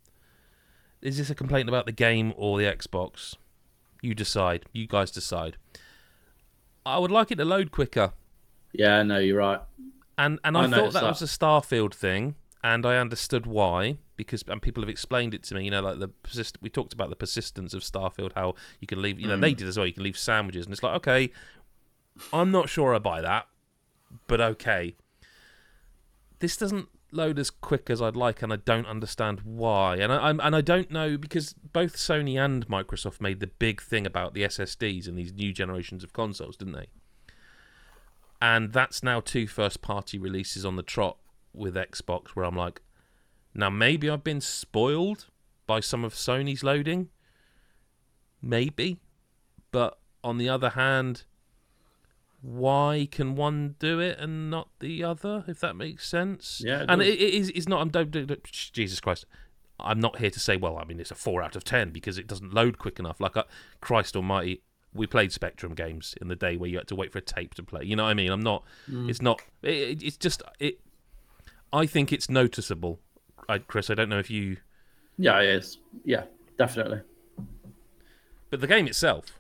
S1: is this a complaint about the game or the Xbox? You decide. You guys decide. I would like it to load quicker.
S3: Yeah, no, you're right.
S1: And and
S3: I
S1: I, thought that,
S3: that.
S1: was a Starfield thing, and I understood why because and people have explained it to me. You know, like the persist. We talked about the persistence of Starfield, how you can leave. You know, they
S3: Mm.
S1: did as well. You can leave sandwiches, and it's like, okay, I'm not sure I buy that, but okay. This doesn't load as quick as I'd like, and I don't understand why. And I, I'm and I don't know because both Sony and Microsoft made the big thing about the SSDs in these new generations of consoles, didn't they? and that's now two first party releases on the trot with Xbox where I'm like now maybe I've been spoiled by some of Sony's loading maybe but on the other hand why can one do it and not the other if that makes sense
S3: Yeah,
S1: and it, it is it's not I'm don't, don't, Jesus Christ I'm not here to say well I mean it's a 4 out of 10 because it doesn't load quick enough like uh, Christ almighty we played Spectrum games in the day where you had to wait for a tape to play. You know what I mean? I'm not. It's not. It- it's just. It. I think it's noticeable. I, Chris, I don't know if you.
S3: Yeah, it is. Yeah, definitely.
S1: But the game itself,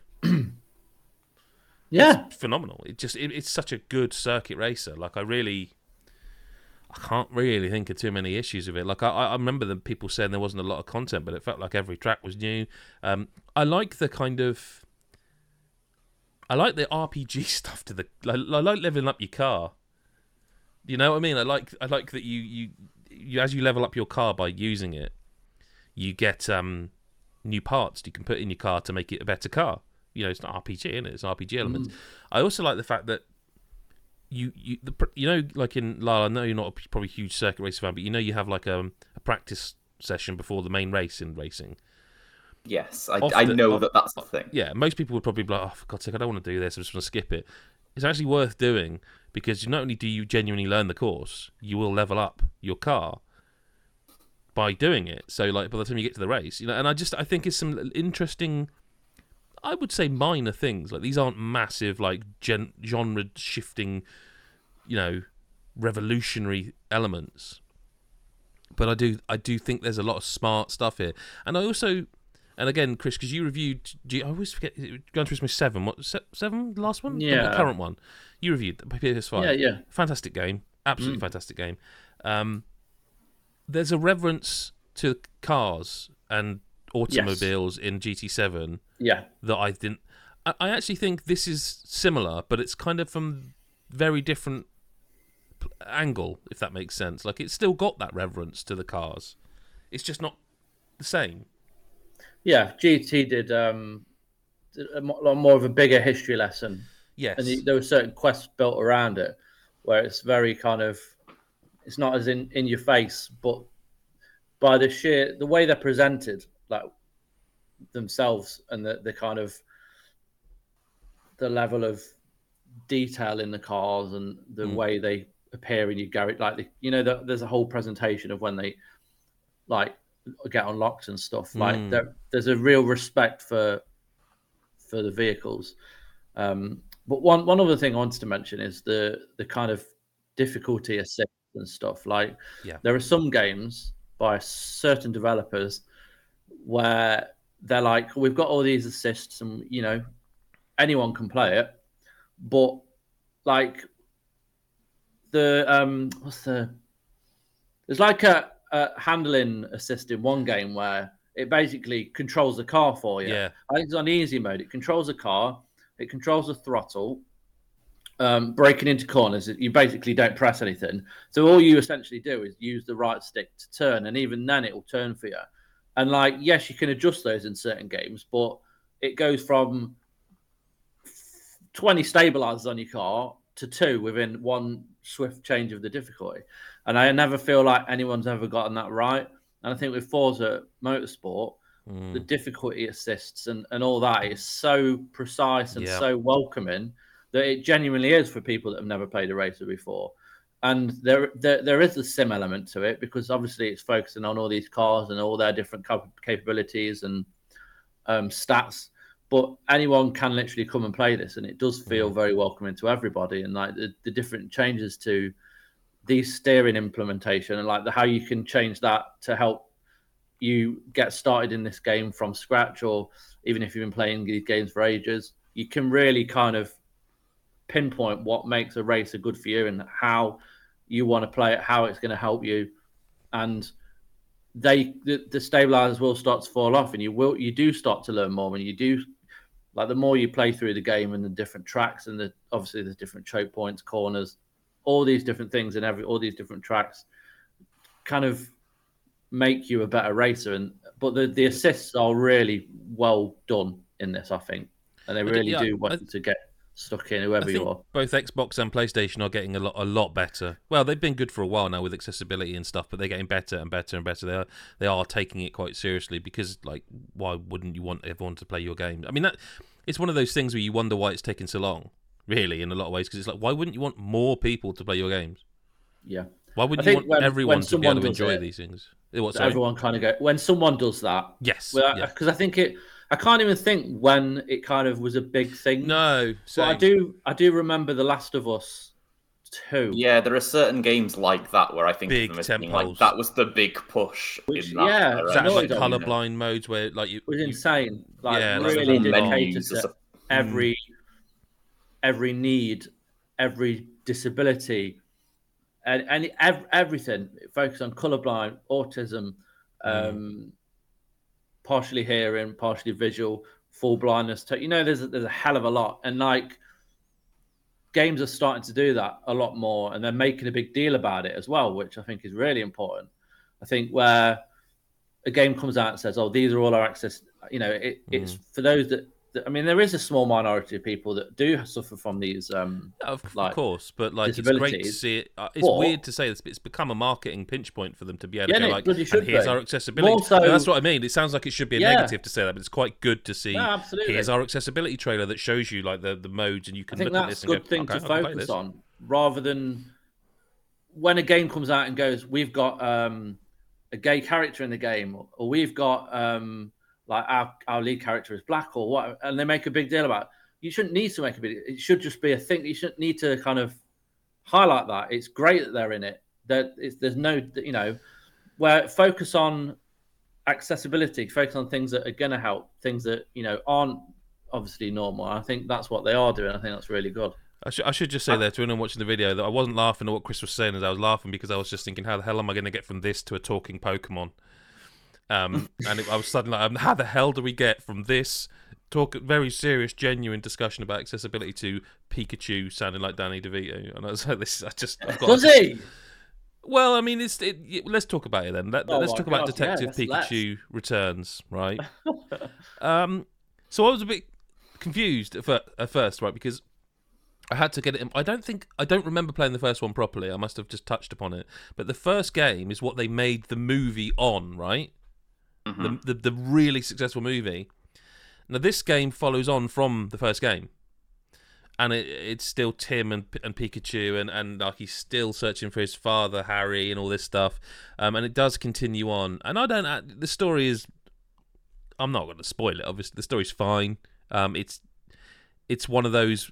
S3: Yeah,
S1: phenomenal. It just. It, it's such a good circuit racer. Like I really. I can't really think of too many issues with it. Like I, I remember the people saying there wasn't a lot of content, but it felt like every track was new. Um, I like the kind of. I like the RPG stuff to the. I, I like leveling up your car. You know what I mean? I like I like that you, you you as you level up your car by using it, you get um new parts you can put in your car to make it a better car. You know, it's not RPG in it; it's RPG mm. elements. I also like the fact that you you the you know like in Lala. I know you're not a, probably a huge circuit racer fan, but you know you have like a, a practice session before the main race in racing.
S2: Yes, I, I know
S1: of-
S2: that that's the thing.
S1: Yeah, most people would probably be like, "Oh, for God's sake, I don't want to do this. I just want to skip it." It's actually worth doing because not only do you genuinely learn the course, you will level up your car by doing it. So, like by the time you get to the race, you know, and I just I think it's some interesting. I would say minor things like these aren't massive like gen- genre shifting, you know, revolutionary elements. But I do I do think there's a lot of smart stuff here, and I also and again, Chris, because you reviewed, do you, I always forget Gran Turismo Seven. What se- seven? The last one?
S3: Yeah.
S1: The current one. You reviewed the PS5.
S3: yeah, yeah.
S1: Fantastic game, absolutely
S3: Mm.
S1: fantastic game. Um, there's a reverence to cars and automobiles in GT7
S3: Yeah,
S1: that I didn't. I, I actually think this is similar, but it's kind of from very different angle, if that makes sense. Like it's still got that reverence to the cars. It's just not the same.
S3: yeah. GT did um did a lot more of a bigger history lesson,
S1: Yes.
S3: and the, there were certain quests built around it, where it's very kind of, it's not as in in your face, but by the sheer the way they're presented, like themselves, and the the kind of the level of detail in the cars and the
S1: Mm.
S3: way they appear in your garage. Like, the, you know, the, there's a whole presentation of when they like get unlocked and stuff. Like,
S1: Mm.
S3: there, there's a real respect for for the vehicles. Um, but one one other thing I wanted to mention is the the kind of difficulty assist and stuff. Like,
S1: Yeah.
S3: there are some games by certain developers where they're like, we've got all these assists, and you know, anyone can play it, but like the um, what's the there's like a, a handling assist in one game where it basically controls the car for you.
S1: Yeah.
S3: I think it's on easy mode. It controls the car, it controls the throttle, um, braking into corners. You basically don't press anything. So all you essentially do is use the right stick to turn, and even then it will turn for you. And like, yes, you can adjust those in certain games, but it goes from 20 stabilizers on your car to two within one swift change of the difficulty. And I never feel like anyone's ever gotten that right. And I think with Forza Motorsport, mm. the difficulty assists and, and all that is so precise and yeah. so welcoming that it genuinely is for people that have never played a racer before. And there, there, there is a sim element to it because obviously it's focusing on all these cars and all their different capabilities and um, stats. But anyone can literally come and play this, and it does feel mm. very welcoming to everybody. And like the, the different changes to the steering implementation and like the how you can change that to help you get started in this game from scratch, or even if you've been playing these games for ages, you can really kind of pinpoint what makes a racer good for you and how you want to play it, how it's going to help you, and they the, the stabilizers will start to fall off, and you will you do start to learn more, and you do like the more you play through the game and the different tracks and the obviously there's different choke points, corners, all these different things and every all these different tracks kind of make you a better racer and but the, the assists are really well done in this i think. And they really yeah, do want I, to get stuck in whoever you are
S1: both xbox and playstation are getting a lot a lot better well they've been good for a while now with accessibility and stuff but they're getting better and better and better they are they are taking it quite seriously because like why wouldn't you want everyone to play your game i mean that it's one of those things where you wonder why it's taking so long really, in a lot of ways, because it's like, why wouldn't you want more people to play your games?
S3: Yeah.
S1: Why wouldn't you want when, everyone when to be able to enjoy it, these things?
S3: What, everyone kind of go when someone does that.
S1: Yes.
S3: Because yeah. Uh, I think it. I can't even think when it kind of was a big thing.
S1: No.
S3: so I do. I do remember The Last of Us two.
S2: Yeah, there are certain games like that where I think
S1: big
S2: like that was the big push. Which, yeah,
S1: era. like colorblind modes where like you
S3: it was insane. Like yeah, really dedicated to every mm every need, every disability, and, and ev- everything. Focus on colorblind, autism, mm. Partially hearing, partially visual, full blindness. You know, there's a, there's a hell of a lot, and like games are starting to do that a lot more, and they're making a big deal about it as well, which I think is really important. I think where a game comes out and says, "Oh, these are all our access," you know, it, mm. it's for those that I mean, there is a small minority of people that do suffer from these. Um,
S1: of like, course, but like it's great to see it. Uh, it's but, weird to say this, but it's become a marketing pinch point for them to be able yeah, to go no, like, and here's be. our accessibility. No, that's what I mean. It sounds like it should be a yeah. negative to say that, but it's quite good to see.
S3: No.
S1: Here's our accessibility trailer that shows you like the, the modes, and you can
S3: I think
S1: look
S3: that's
S1: at this
S3: a good thing
S1: go,
S3: to focus on rather than when a game comes out and goes, we've got um, a gay character in the game, or we've got. Um, like our, our lead character is black or what, and they make a big deal about. It. You shouldn't need to make a big. It should just be a thing. You shouldn't need to kind of highlight that. It's great that they're in it. That there's no, you know, where focus on accessibility, focus on things that are going to help, things that you know aren't obviously normal. I think that's what they are doing. I think that's really good.
S1: I, sh- I should just say uh, there to anyone watching the video that I wasn't laughing at what Chris was saying as I was laughing because I was just thinking, how the hell am I going to get from this to a talking Pokemon? Um, and it, I was suddenly like, um, how the hell do we get from this talk very serious, genuine discussion about accessibility to Pikachu sounding like Danny DeVito? And I was like, this is I just I've got
S3: does he?
S1: Well, I mean, it's it, let's talk about it then. Let, us talk God. about Detective yeah, Pikachu less. Returns, right? um, so I was a bit confused at, at first, right? Because I had to get it. In, I don't think I don't remember playing the first one properly. I must have just touched upon it. But the first game is what they made the movie on, right? Mm-hmm. the, the the really successful movie. Now this game follows on from the first game, and it, it's still Tim and and Pikachu, and and like he's still searching for his father Harry and all this stuff, um, and it does continue on. And I don't. The story is. I'm not going to spoil it. Obviously, the story's fine. Um, it's it's one of those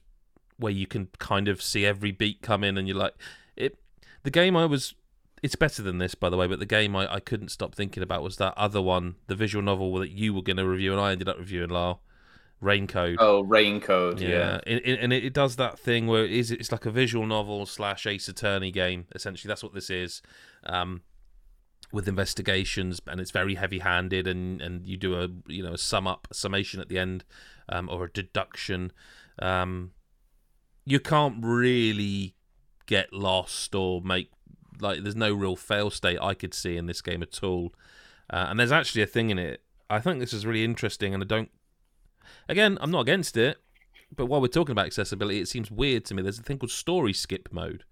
S1: where you can kind of see every beat come in, and you're like, it. The game I was it's better than this, by the way. But the game I, I couldn't stop thinking about was that other one, the visual novel that you were going to review, and I ended up reviewing. Lyle, Rain Code.
S2: Oh, Rain Code. Yeah,
S1: yeah. And, and it, does that thing where it is it's like a visual novel slash Ace Attorney game. Essentially, that's what this is. Um, with investigations, and it's very heavy-handed, and, and you do a you know a sum up, a summation at the end, um, or a deduction. Um, you can't really get lost or make like there's no real fail state I could see in this game at all. Uh, and there's actually a thing in it. I think this is really interesting, and I don't. Again, I'm not against it, but while we're talking about accessibility, it seems weird to me. There's a thing called story skip mode,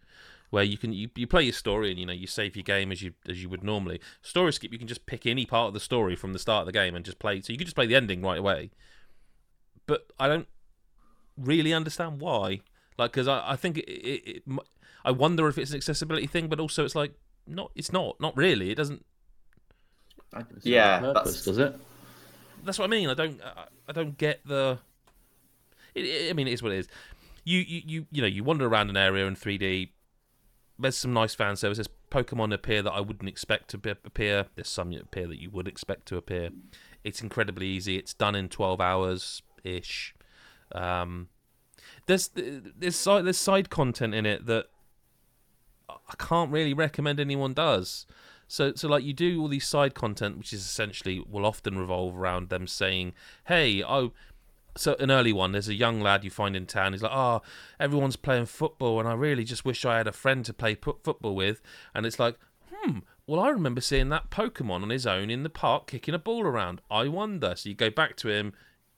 S1: where you can you, you play your story and you know you save your game as you as you would normally. Story skip, you can just pick any part of the story from the start of the game and just play. So you can just play the ending right away. But I don't really understand why. Like, because I, I think it, it, it, I wonder if it's an accessibility thing, but also it's like not. It's not. Not really. It doesn't.
S2: yeah,
S3: purpose, does it?
S1: That's what I mean. I don't. I, I don't get the. It, I mean, it is what it is. You, you, you, you know, you wander around an area in 3D. There's some nice fan services. Pokemon appear that I wouldn't expect to appear. There's some that appear that you would expect to appear. It's incredibly easy. It's done in 12 hours ish. Um, there's there's there's side content in it that I can't really recommend anyone does. So so like you do all these side content, which is essentially will often revolve around them saying, "Hey, oh." So an early one, there's a young lad you find in town. He's like, "Oh, everyone's playing football, and I really just wish I had a friend to play football with." And it's like, "Hmm, well, I remember seeing that Pokemon on his own in the park kicking a ball around. I wonder." So you go back to him,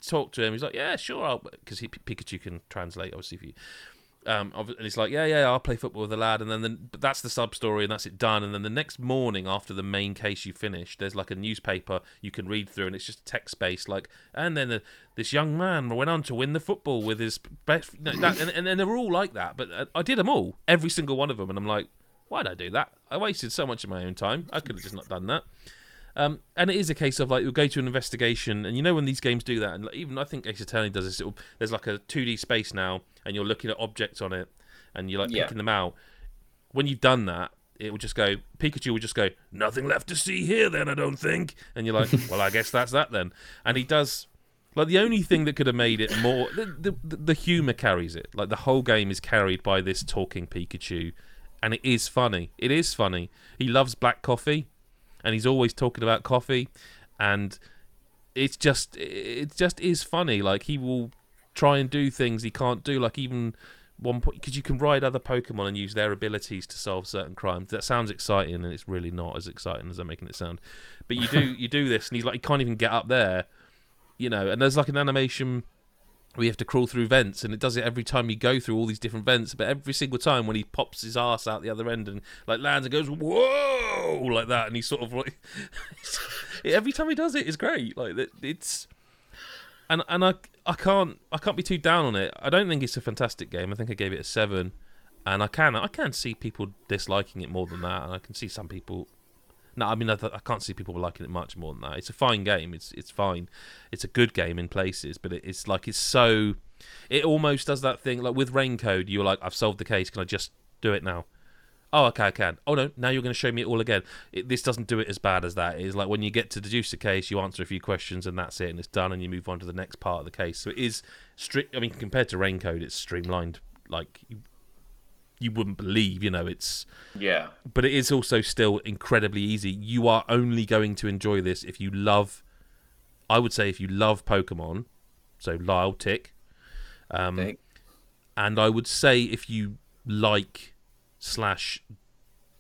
S1: talk to him. He's like, yeah, sure, I'll because Pikachu can translate, obviously. If you, um, and he's like, yeah, yeah, I'll play football with the lad, and then the, but that's the sub story, and that's it done. And then the next morning, after the main case you finish, there's like a newspaper you can read through, and it's just text based, like, and then the, this young man went on to win the football with his best, that, and, and, and they're all like that. But uh, I did them all, every single one of them, and I'm like, why'd I do that? I wasted so much of my own time. I could have just not done that. Um, and it is a case of like you'll go to an investigation, and you know when these games do that, and even I think Ace Attorney does this. Will, there's like a 2D space now, and you're looking at objects on it, and you're like yeah. picking them out. When you've done that, it will just go. Pikachu will just go. Nothing left to see here, then I don't think. And you're like, well, I guess that's that then. And he does. Like the only thing that could have made it more, the, the, the humor carries it. Like the whole game is carried by this talking Pikachu, and it is funny. It is funny. He loves black coffee and he's always talking about coffee, and it's just it just is funny. Like he will try and do things he can't do. Like even one point because you can ride other Pokemon and use their abilities to solve certain crimes. That sounds exciting, and it's really not as exciting as I'm making it sound. But you do you do this, and he's like he can't even get up there, you know. And there's like an animation we have to crawl through vents, and it does it every time you go through all these different vents. But every single time when he pops his ass out the other end and like lands and goes whoa like that, and he's sort of like every time he does it is great. Like it's and and I I can't I can't be too down on it. I don't think it's a fantastic game. I think I gave it a seven, and I can I can see people disliking it more than that, and I can see some people no, I mean I, I, can't see people liking it much more than that. It's a fine game. It's it's fine. It's a good game in places, but it, it's like it's so. It almost does that thing like with Rain Code. You're like, I've solved the case. Can I just do it now? Oh, okay, I can. Oh no, now you're going to show me it all again. It, this doesn't do it as bad as that. It's like when you get to deduce a case, you answer a few questions and that's it, and it's done, and you move on to the next part of the case. So it is strict. I mean, compared to Rain Code, it's streamlined. Like you, you wouldn't believe. You know, it's
S2: yeah.
S1: But it is also still incredibly easy. You are only going to enjoy this if you love. I would say if you love Pokemon, so Lyle tick, um, okay. and I would say if you like slash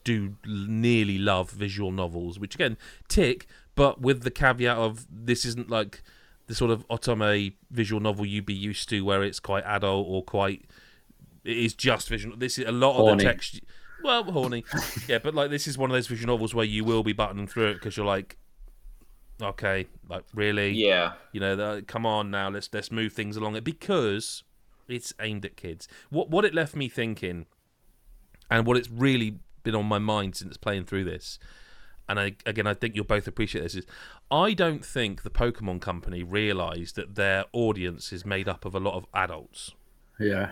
S1: do nearly love visual novels, which again tick, but with the caveat of this isn't like the sort of otome visual novel you'd be used to, where it's quite adult or quite it is just visual. This is a lot horny. of the text. Well, horny, yeah, but like this is one of those visual novels where you will be buttoning through it because you're like, okay, like really,
S2: yeah,
S1: you know, the, come on now, let's let's move things along it because it's aimed at kids. What what it left me thinking, and what it's really been on my mind since playing through this, and I, again, I think you'll both appreciate this. Is I don't think the Pokemon Company realised that their audience is made up of a lot of adults.
S3: Yeah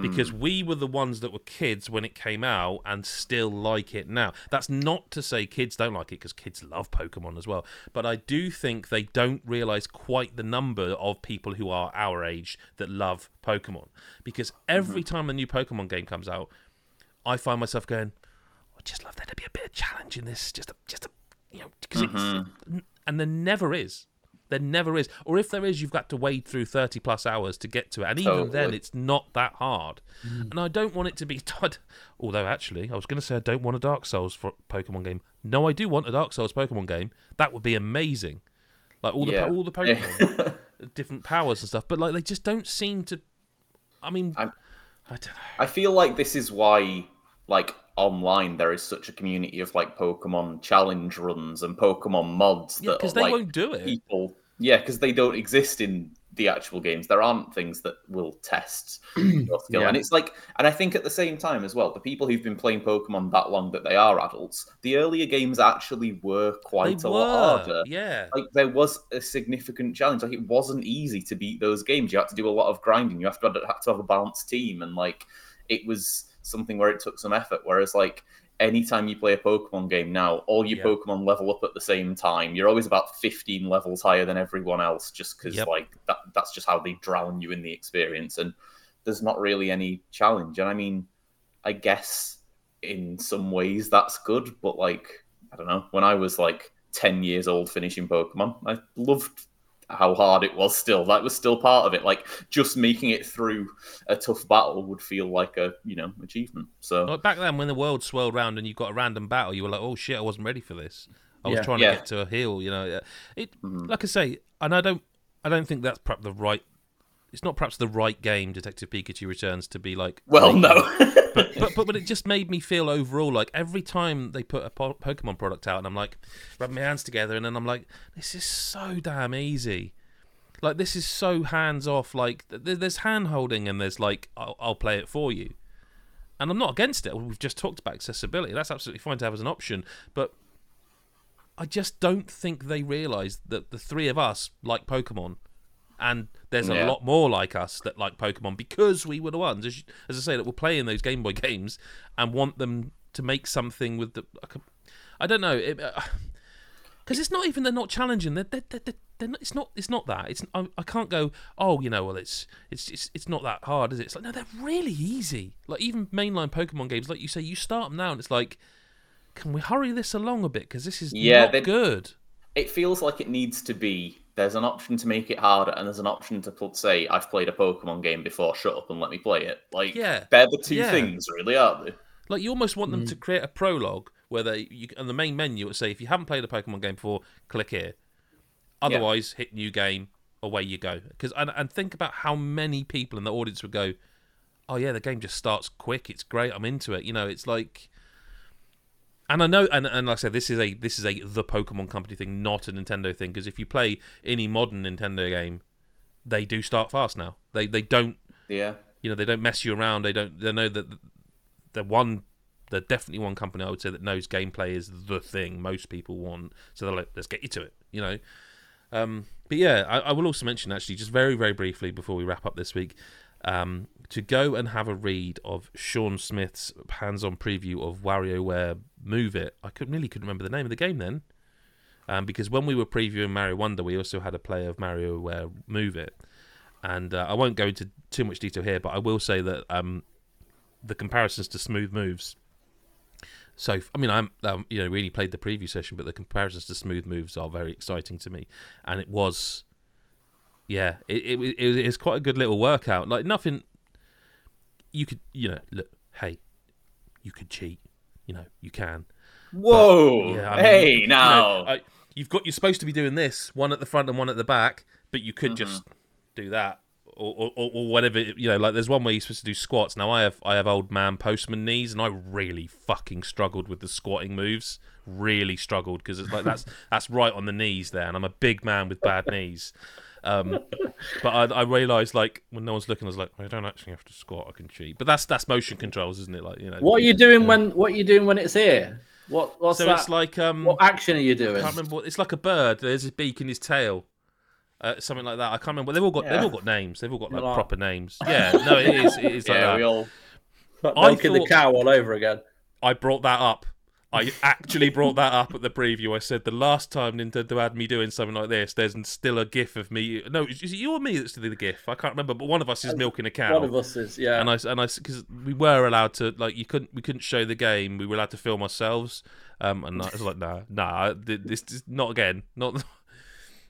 S1: because mm. we were the ones that were kids when it came out and still like it now. That's not to say kids don't like it because kids love Pokemon as well. But I do think they don't realize quite the number of people who are our age that love Pokemon. Because every mm-hmm. time a new Pokemon game comes out, I find myself going, I just love there to be a bit of challenge in this. Just a, just a, you know, because mm-hmm. and there never is. There never is. Or if there is, you've got to wade through 30 plus hours to get to it. And even totally. then, it's not that hard. Mm. And I don't want it to be. Although, actually, I was going to say I don't want a Dark Souls for Pokemon game. No, I do want a Dark Souls Pokemon game. That would be amazing. Like all the yeah. all the Pokemon, different powers and stuff. But like they just don't seem to. I mean, I'm, I do not know.
S2: I feel like this is why like online there is such a community of like Pokemon challenge runs and Pokemon mods
S1: yeah,
S2: that
S1: because they
S2: like,
S1: won't do it.
S2: people yeah because they don't exist in the actual games. There aren't things that will test your skill.
S3: Yeah.
S2: and it's like and i think at the same time as well the people who've been playing pokemon that long that they are adults the earlier games actually were quite
S1: they
S2: a
S1: were,
S2: lot harder.
S1: yeah.
S2: like there was a significant challenge. Like it wasn't easy to beat those games. You had to do a lot of grinding. You have to have to have a balanced team. And like it was something where it took some effort. Whereas like anytime you play a pokemon game now all your
S1: Yeah.
S2: pokemon level up at the same time you're always about 15 levels higher than everyone else just because
S1: Yep.
S2: like that, that's just how they drown you in the experience and there's not really any challenge and i mean i guess in some ways that's good but like i don't know when i was like 10 years old finishing pokemon i loved how hard it was still that was still part of it like just making it through a tough battle would feel like a you know achievement so
S1: Like back then, when the world swirled round and you got a random battle, you were like, "Oh shit, I wasn't ready for this. I was
S3: Yeah.
S1: trying
S2: Yeah.
S1: to get to a heal." You know, it.
S2: Mhm.
S1: Like I say, and I don't, I don't think that's perhaps the right. It's not perhaps the right game, Detective Pikachu Returns, to be like.
S2: well no
S1: but, but but it just made me feel overall like every time they put a po- Pokemon product out, and I'm like rubbing my hands together, and then I'm like, this is so damn easy. Like this is so hands off. Like there's hand holding, and there's like I'll, I'll play it for you, and I'm not against it. We've just talked about accessibility. That's absolutely fine to have as an option, but I just don't think they realise that the three of us like Pokemon. And there's a
S2: Yeah.
S1: lot more like us that like Pokemon because we were the ones, as, you- as I say, that were playing those Game Boy games and want them to make something with the. like a- I don't know, because uh, it's not even they're not challenging. They're, they're, they're, they're not, it's not it's not that. It's I, I can't go. Oh, you know, well, it's it's it's it's not that hard, is it? It's like no, they're really easy. Like even mainline Pokemon games, like you say, you start them now, and it's like, can we hurry this along a bit? Because this is
S2: Yeah,
S1: not good.
S2: it feels like it needs to be there's an option to make it harder and there's an option to put say i've played a pokemon game before shut up and let me play it like
S1: Yeah.
S2: they're the two
S1: Yeah.
S2: things really aren't they
S1: Like you almost want them to mm. create a prologue where they you, on the main menu it would say if you haven't played a Pokemon game before, click here. Otherwise, hit new game, away you go. Because and, and think about how many people in the audience would go, "Oh yeah, the game just starts quick. It's great. I'm into it." You know, it's like. And I know, and, and like I said, this is a this is a the Pokemon Company thing, not a Nintendo thing. Because if you play any modern Nintendo game, they do start fast now. They they don't
S2: yeah
S1: you know they don't mess you around they don't they know that they're one they're definitely one company i would say that knows gameplay is the thing most people want so they're like let's get you to it you know um but yeah I, I will also mention actually just very very briefly before we wrap up this week um to go and have a read of Sean Smith's hands-on preview of WarioWare Move It. I could really couldn't remember the name of the game then, um, because when we were previewing Mario Wonder, we also had a play of MarioWare Move It, and uh, I won't go into too much detail here, but I will say that um, the comparisons to Smooth Moves. So I mean, I'm um, you know really played the preview session, but the comparisons to Smooth Moves are very exciting to me, and it was, yeah, it it, it, it is quite a good little workout. Like nothing, you could you know look, hey, you could cheat, you know you can.
S2: whoa
S1: Yeah, I mean,
S2: hey
S1: you know,
S2: now
S1: I- you've got you're supposed to be doing this one at the front and one at the back, but you could
S2: Mm-hmm.
S1: just do that or, or, or- or whatever. You know, like there's one where you're supposed to do squats. Now I have I have old man postman knees, and I really fucking struggled with the squatting moves. Really struggled because it's like that's that's right on the knees there, and I'm a big man with bad knees. Um, but I, I realised like when no one's looking, I was like, I don't actually have to squat. I can cheat. But that's that's motion controls, isn't it? Like you know.
S3: What are you doing when? What are you doing when it's here? What? What's
S1: so
S3: that?
S1: it's like um.
S3: what action are you doing?
S1: I can't remember. What, it's like a bird. There's his beak and his tail, uh, something like that. I can't remember. They've all got. They've all got names. They've all got like
S3: Like-
S1: proper names. Yeah. No, it is. It is like
S2: yeah
S1: that.
S2: we all
S3: Like
S1: I
S3: milking the cow all over again.
S1: I brought that up. I actually brought that up at the preview. I said the last time Nintendo had me doing something like this, there's still a GIF of me. No, is it you or me that's doing the GIF? I can't remember, but one of us is milking a cow.
S3: One of us is, yeah.
S1: and I and I because we were allowed to like you couldn't we couldn't show the game. We were allowed to film ourselves. Um, and I was like, nah, nah, this is not again, not.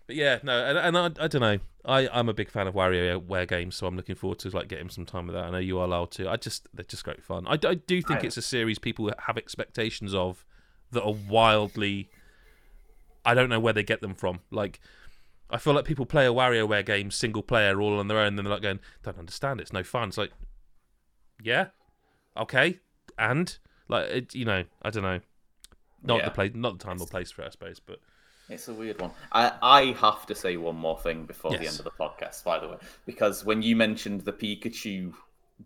S1: But yeah, no, and, and I, I don't know. I I'm a big fan of WarioWare games, so I'm looking forward to like getting some time with that. I know you are allowed to. I just they're just great fun. I, I do think it's a series people have expectations of that are wildly. I don't know where they get them from. Like, I feel like people play a WarioWare game single player all on their own, and then they're like going, "Don't understand. It's no fun." It's like, yeah, okay, and like it, you know, I don't know, not yeah. the place, not the time or place for it, I suppose, but.
S2: It's a weird one. I, I have to say one more thing before yes. the end of the podcast, by the way, because when you mentioned the Pikachu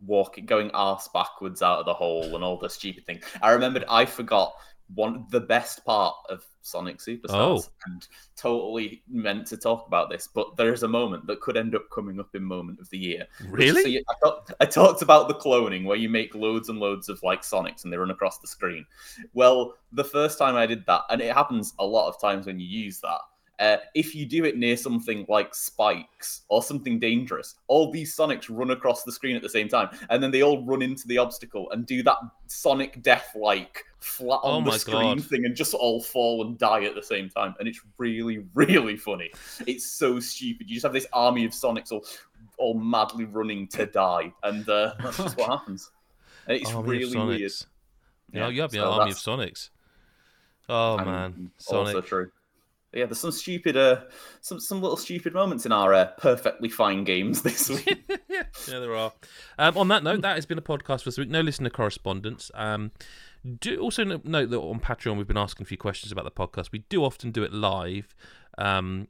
S2: walking, going ass backwards out of the hole and all the stupid thing, I remembered I forgot one the best part of Sonic Superstars oh. and totally meant to talk about this, but there is a moment that could end up coming up in moment of the year.
S1: Really? So
S2: you, I, thought, I talked about the cloning where you make loads and loads of like Sonics and they run across the screen. Well, the first time I did that, and it happens a lot of times when you use that, uh, if you do it near something like spikes or something dangerous, all these Sonics run across the screen at the same time, and then they all run into the obstacle and do that Sonic death like flat on oh the screen God. thing and just all fall and die at the same time. And it's really, really funny. It's so stupid. You just have this army of Sonics all, all madly running to die, and uh, that's just what happens. And it's army really weird.
S1: Yeah, you have the so army of Sonics. Oh man, Sonic.
S2: Also true yeah, there's some stupid, uh, some some little stupid moments in our uh, perfectly fine games this week.
S1: yeah, there are. Um, on that note, that has been a podcast for this week. No listener correspondence. Um, do also note that on Patreon we've been asking a few questions about the podcast. We do often do it live. Um,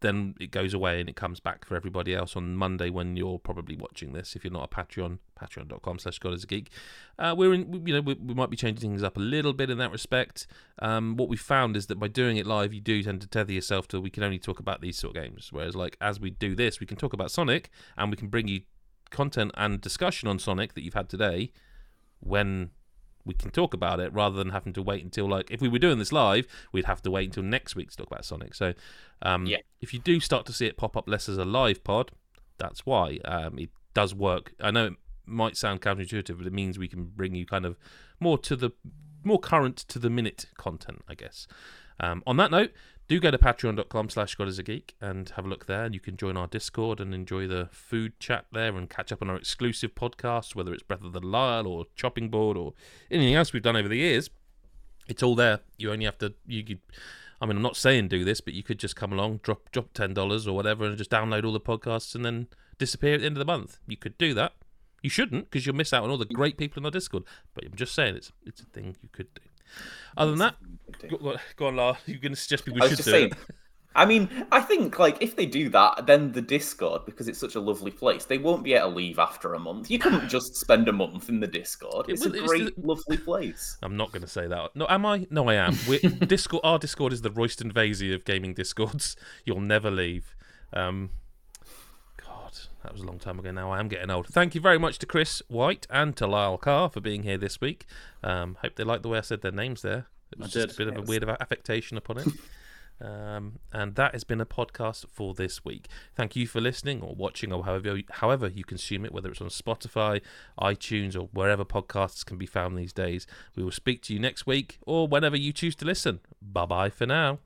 S1: then it goes away and it comes back for everybody else on Monday when you're probably watching this. If you're not a Patreon, patreon.com slash God is a Geek. Uh, we're in, you know, we, we, might be changing things up a little bit in that respect. Um, what we found is that by doing it live, you do tend to tether yourself to we can only talk about these sort of games. Whereas, like, as we do this, we can talk about Sonic and we can bring you content and discussion on Sonic that you've had today when we can talk about it rather than having to wait until like if we were doing this live, we'd have to wait until next week to talk about Sonic. So, um, yeah. if you do start to see it pop up less as a live pod, that's why um, it does work. I know it might sound counterintuitive, but it means we can bring you kind of more to the more current to the minute content, I guess. Um, on that note, do go to patreon.com slash god is a geek and have a look there and you can join our discord and enjoy the food chat there and catch up on our exclusive podcasts whether it's breath of the Wild or chopping board or anything else we've done over the years. It's all there. You only have to you could i mean i'm not saying do this but you could just come along drop drop $10 or whatever and just download all the podcasts and then disappear at the end of the month. You could do that. You shouldn't because you'll miss out on all the great people in our discord. But i'm just saying it's it's a thing you could do other than that, go, go on, Lar. You're going to suggest people should do saying, it.
S2: I mean, I think like if they do that, then the Discord, because it's such a lovely place, they won't be able to leave after a month. You couldn't just spend a month in the Discord. It's it, a great, it's, lovely place.
S1: I'm not going to say that. No, am I? No, I am. Discord. Our Discord is the Royston Vasey of gaming Discords. You'll never leave. Um, that was a long time ago now. I am getting old. Thank you very much to Chris White and to Lyle Carr for being here this week. Um, hope they liked the way I said their names there. It was just a bit of a weird affectation upon it. Um, and that has been a podcast for this week. Thank you for listening or watching or however however you consume it, whether it's on Spotify, iTunes, or wherever podcasts can be found these days. We will speak to you next week or whenever you choose to listen. Bye bye for now.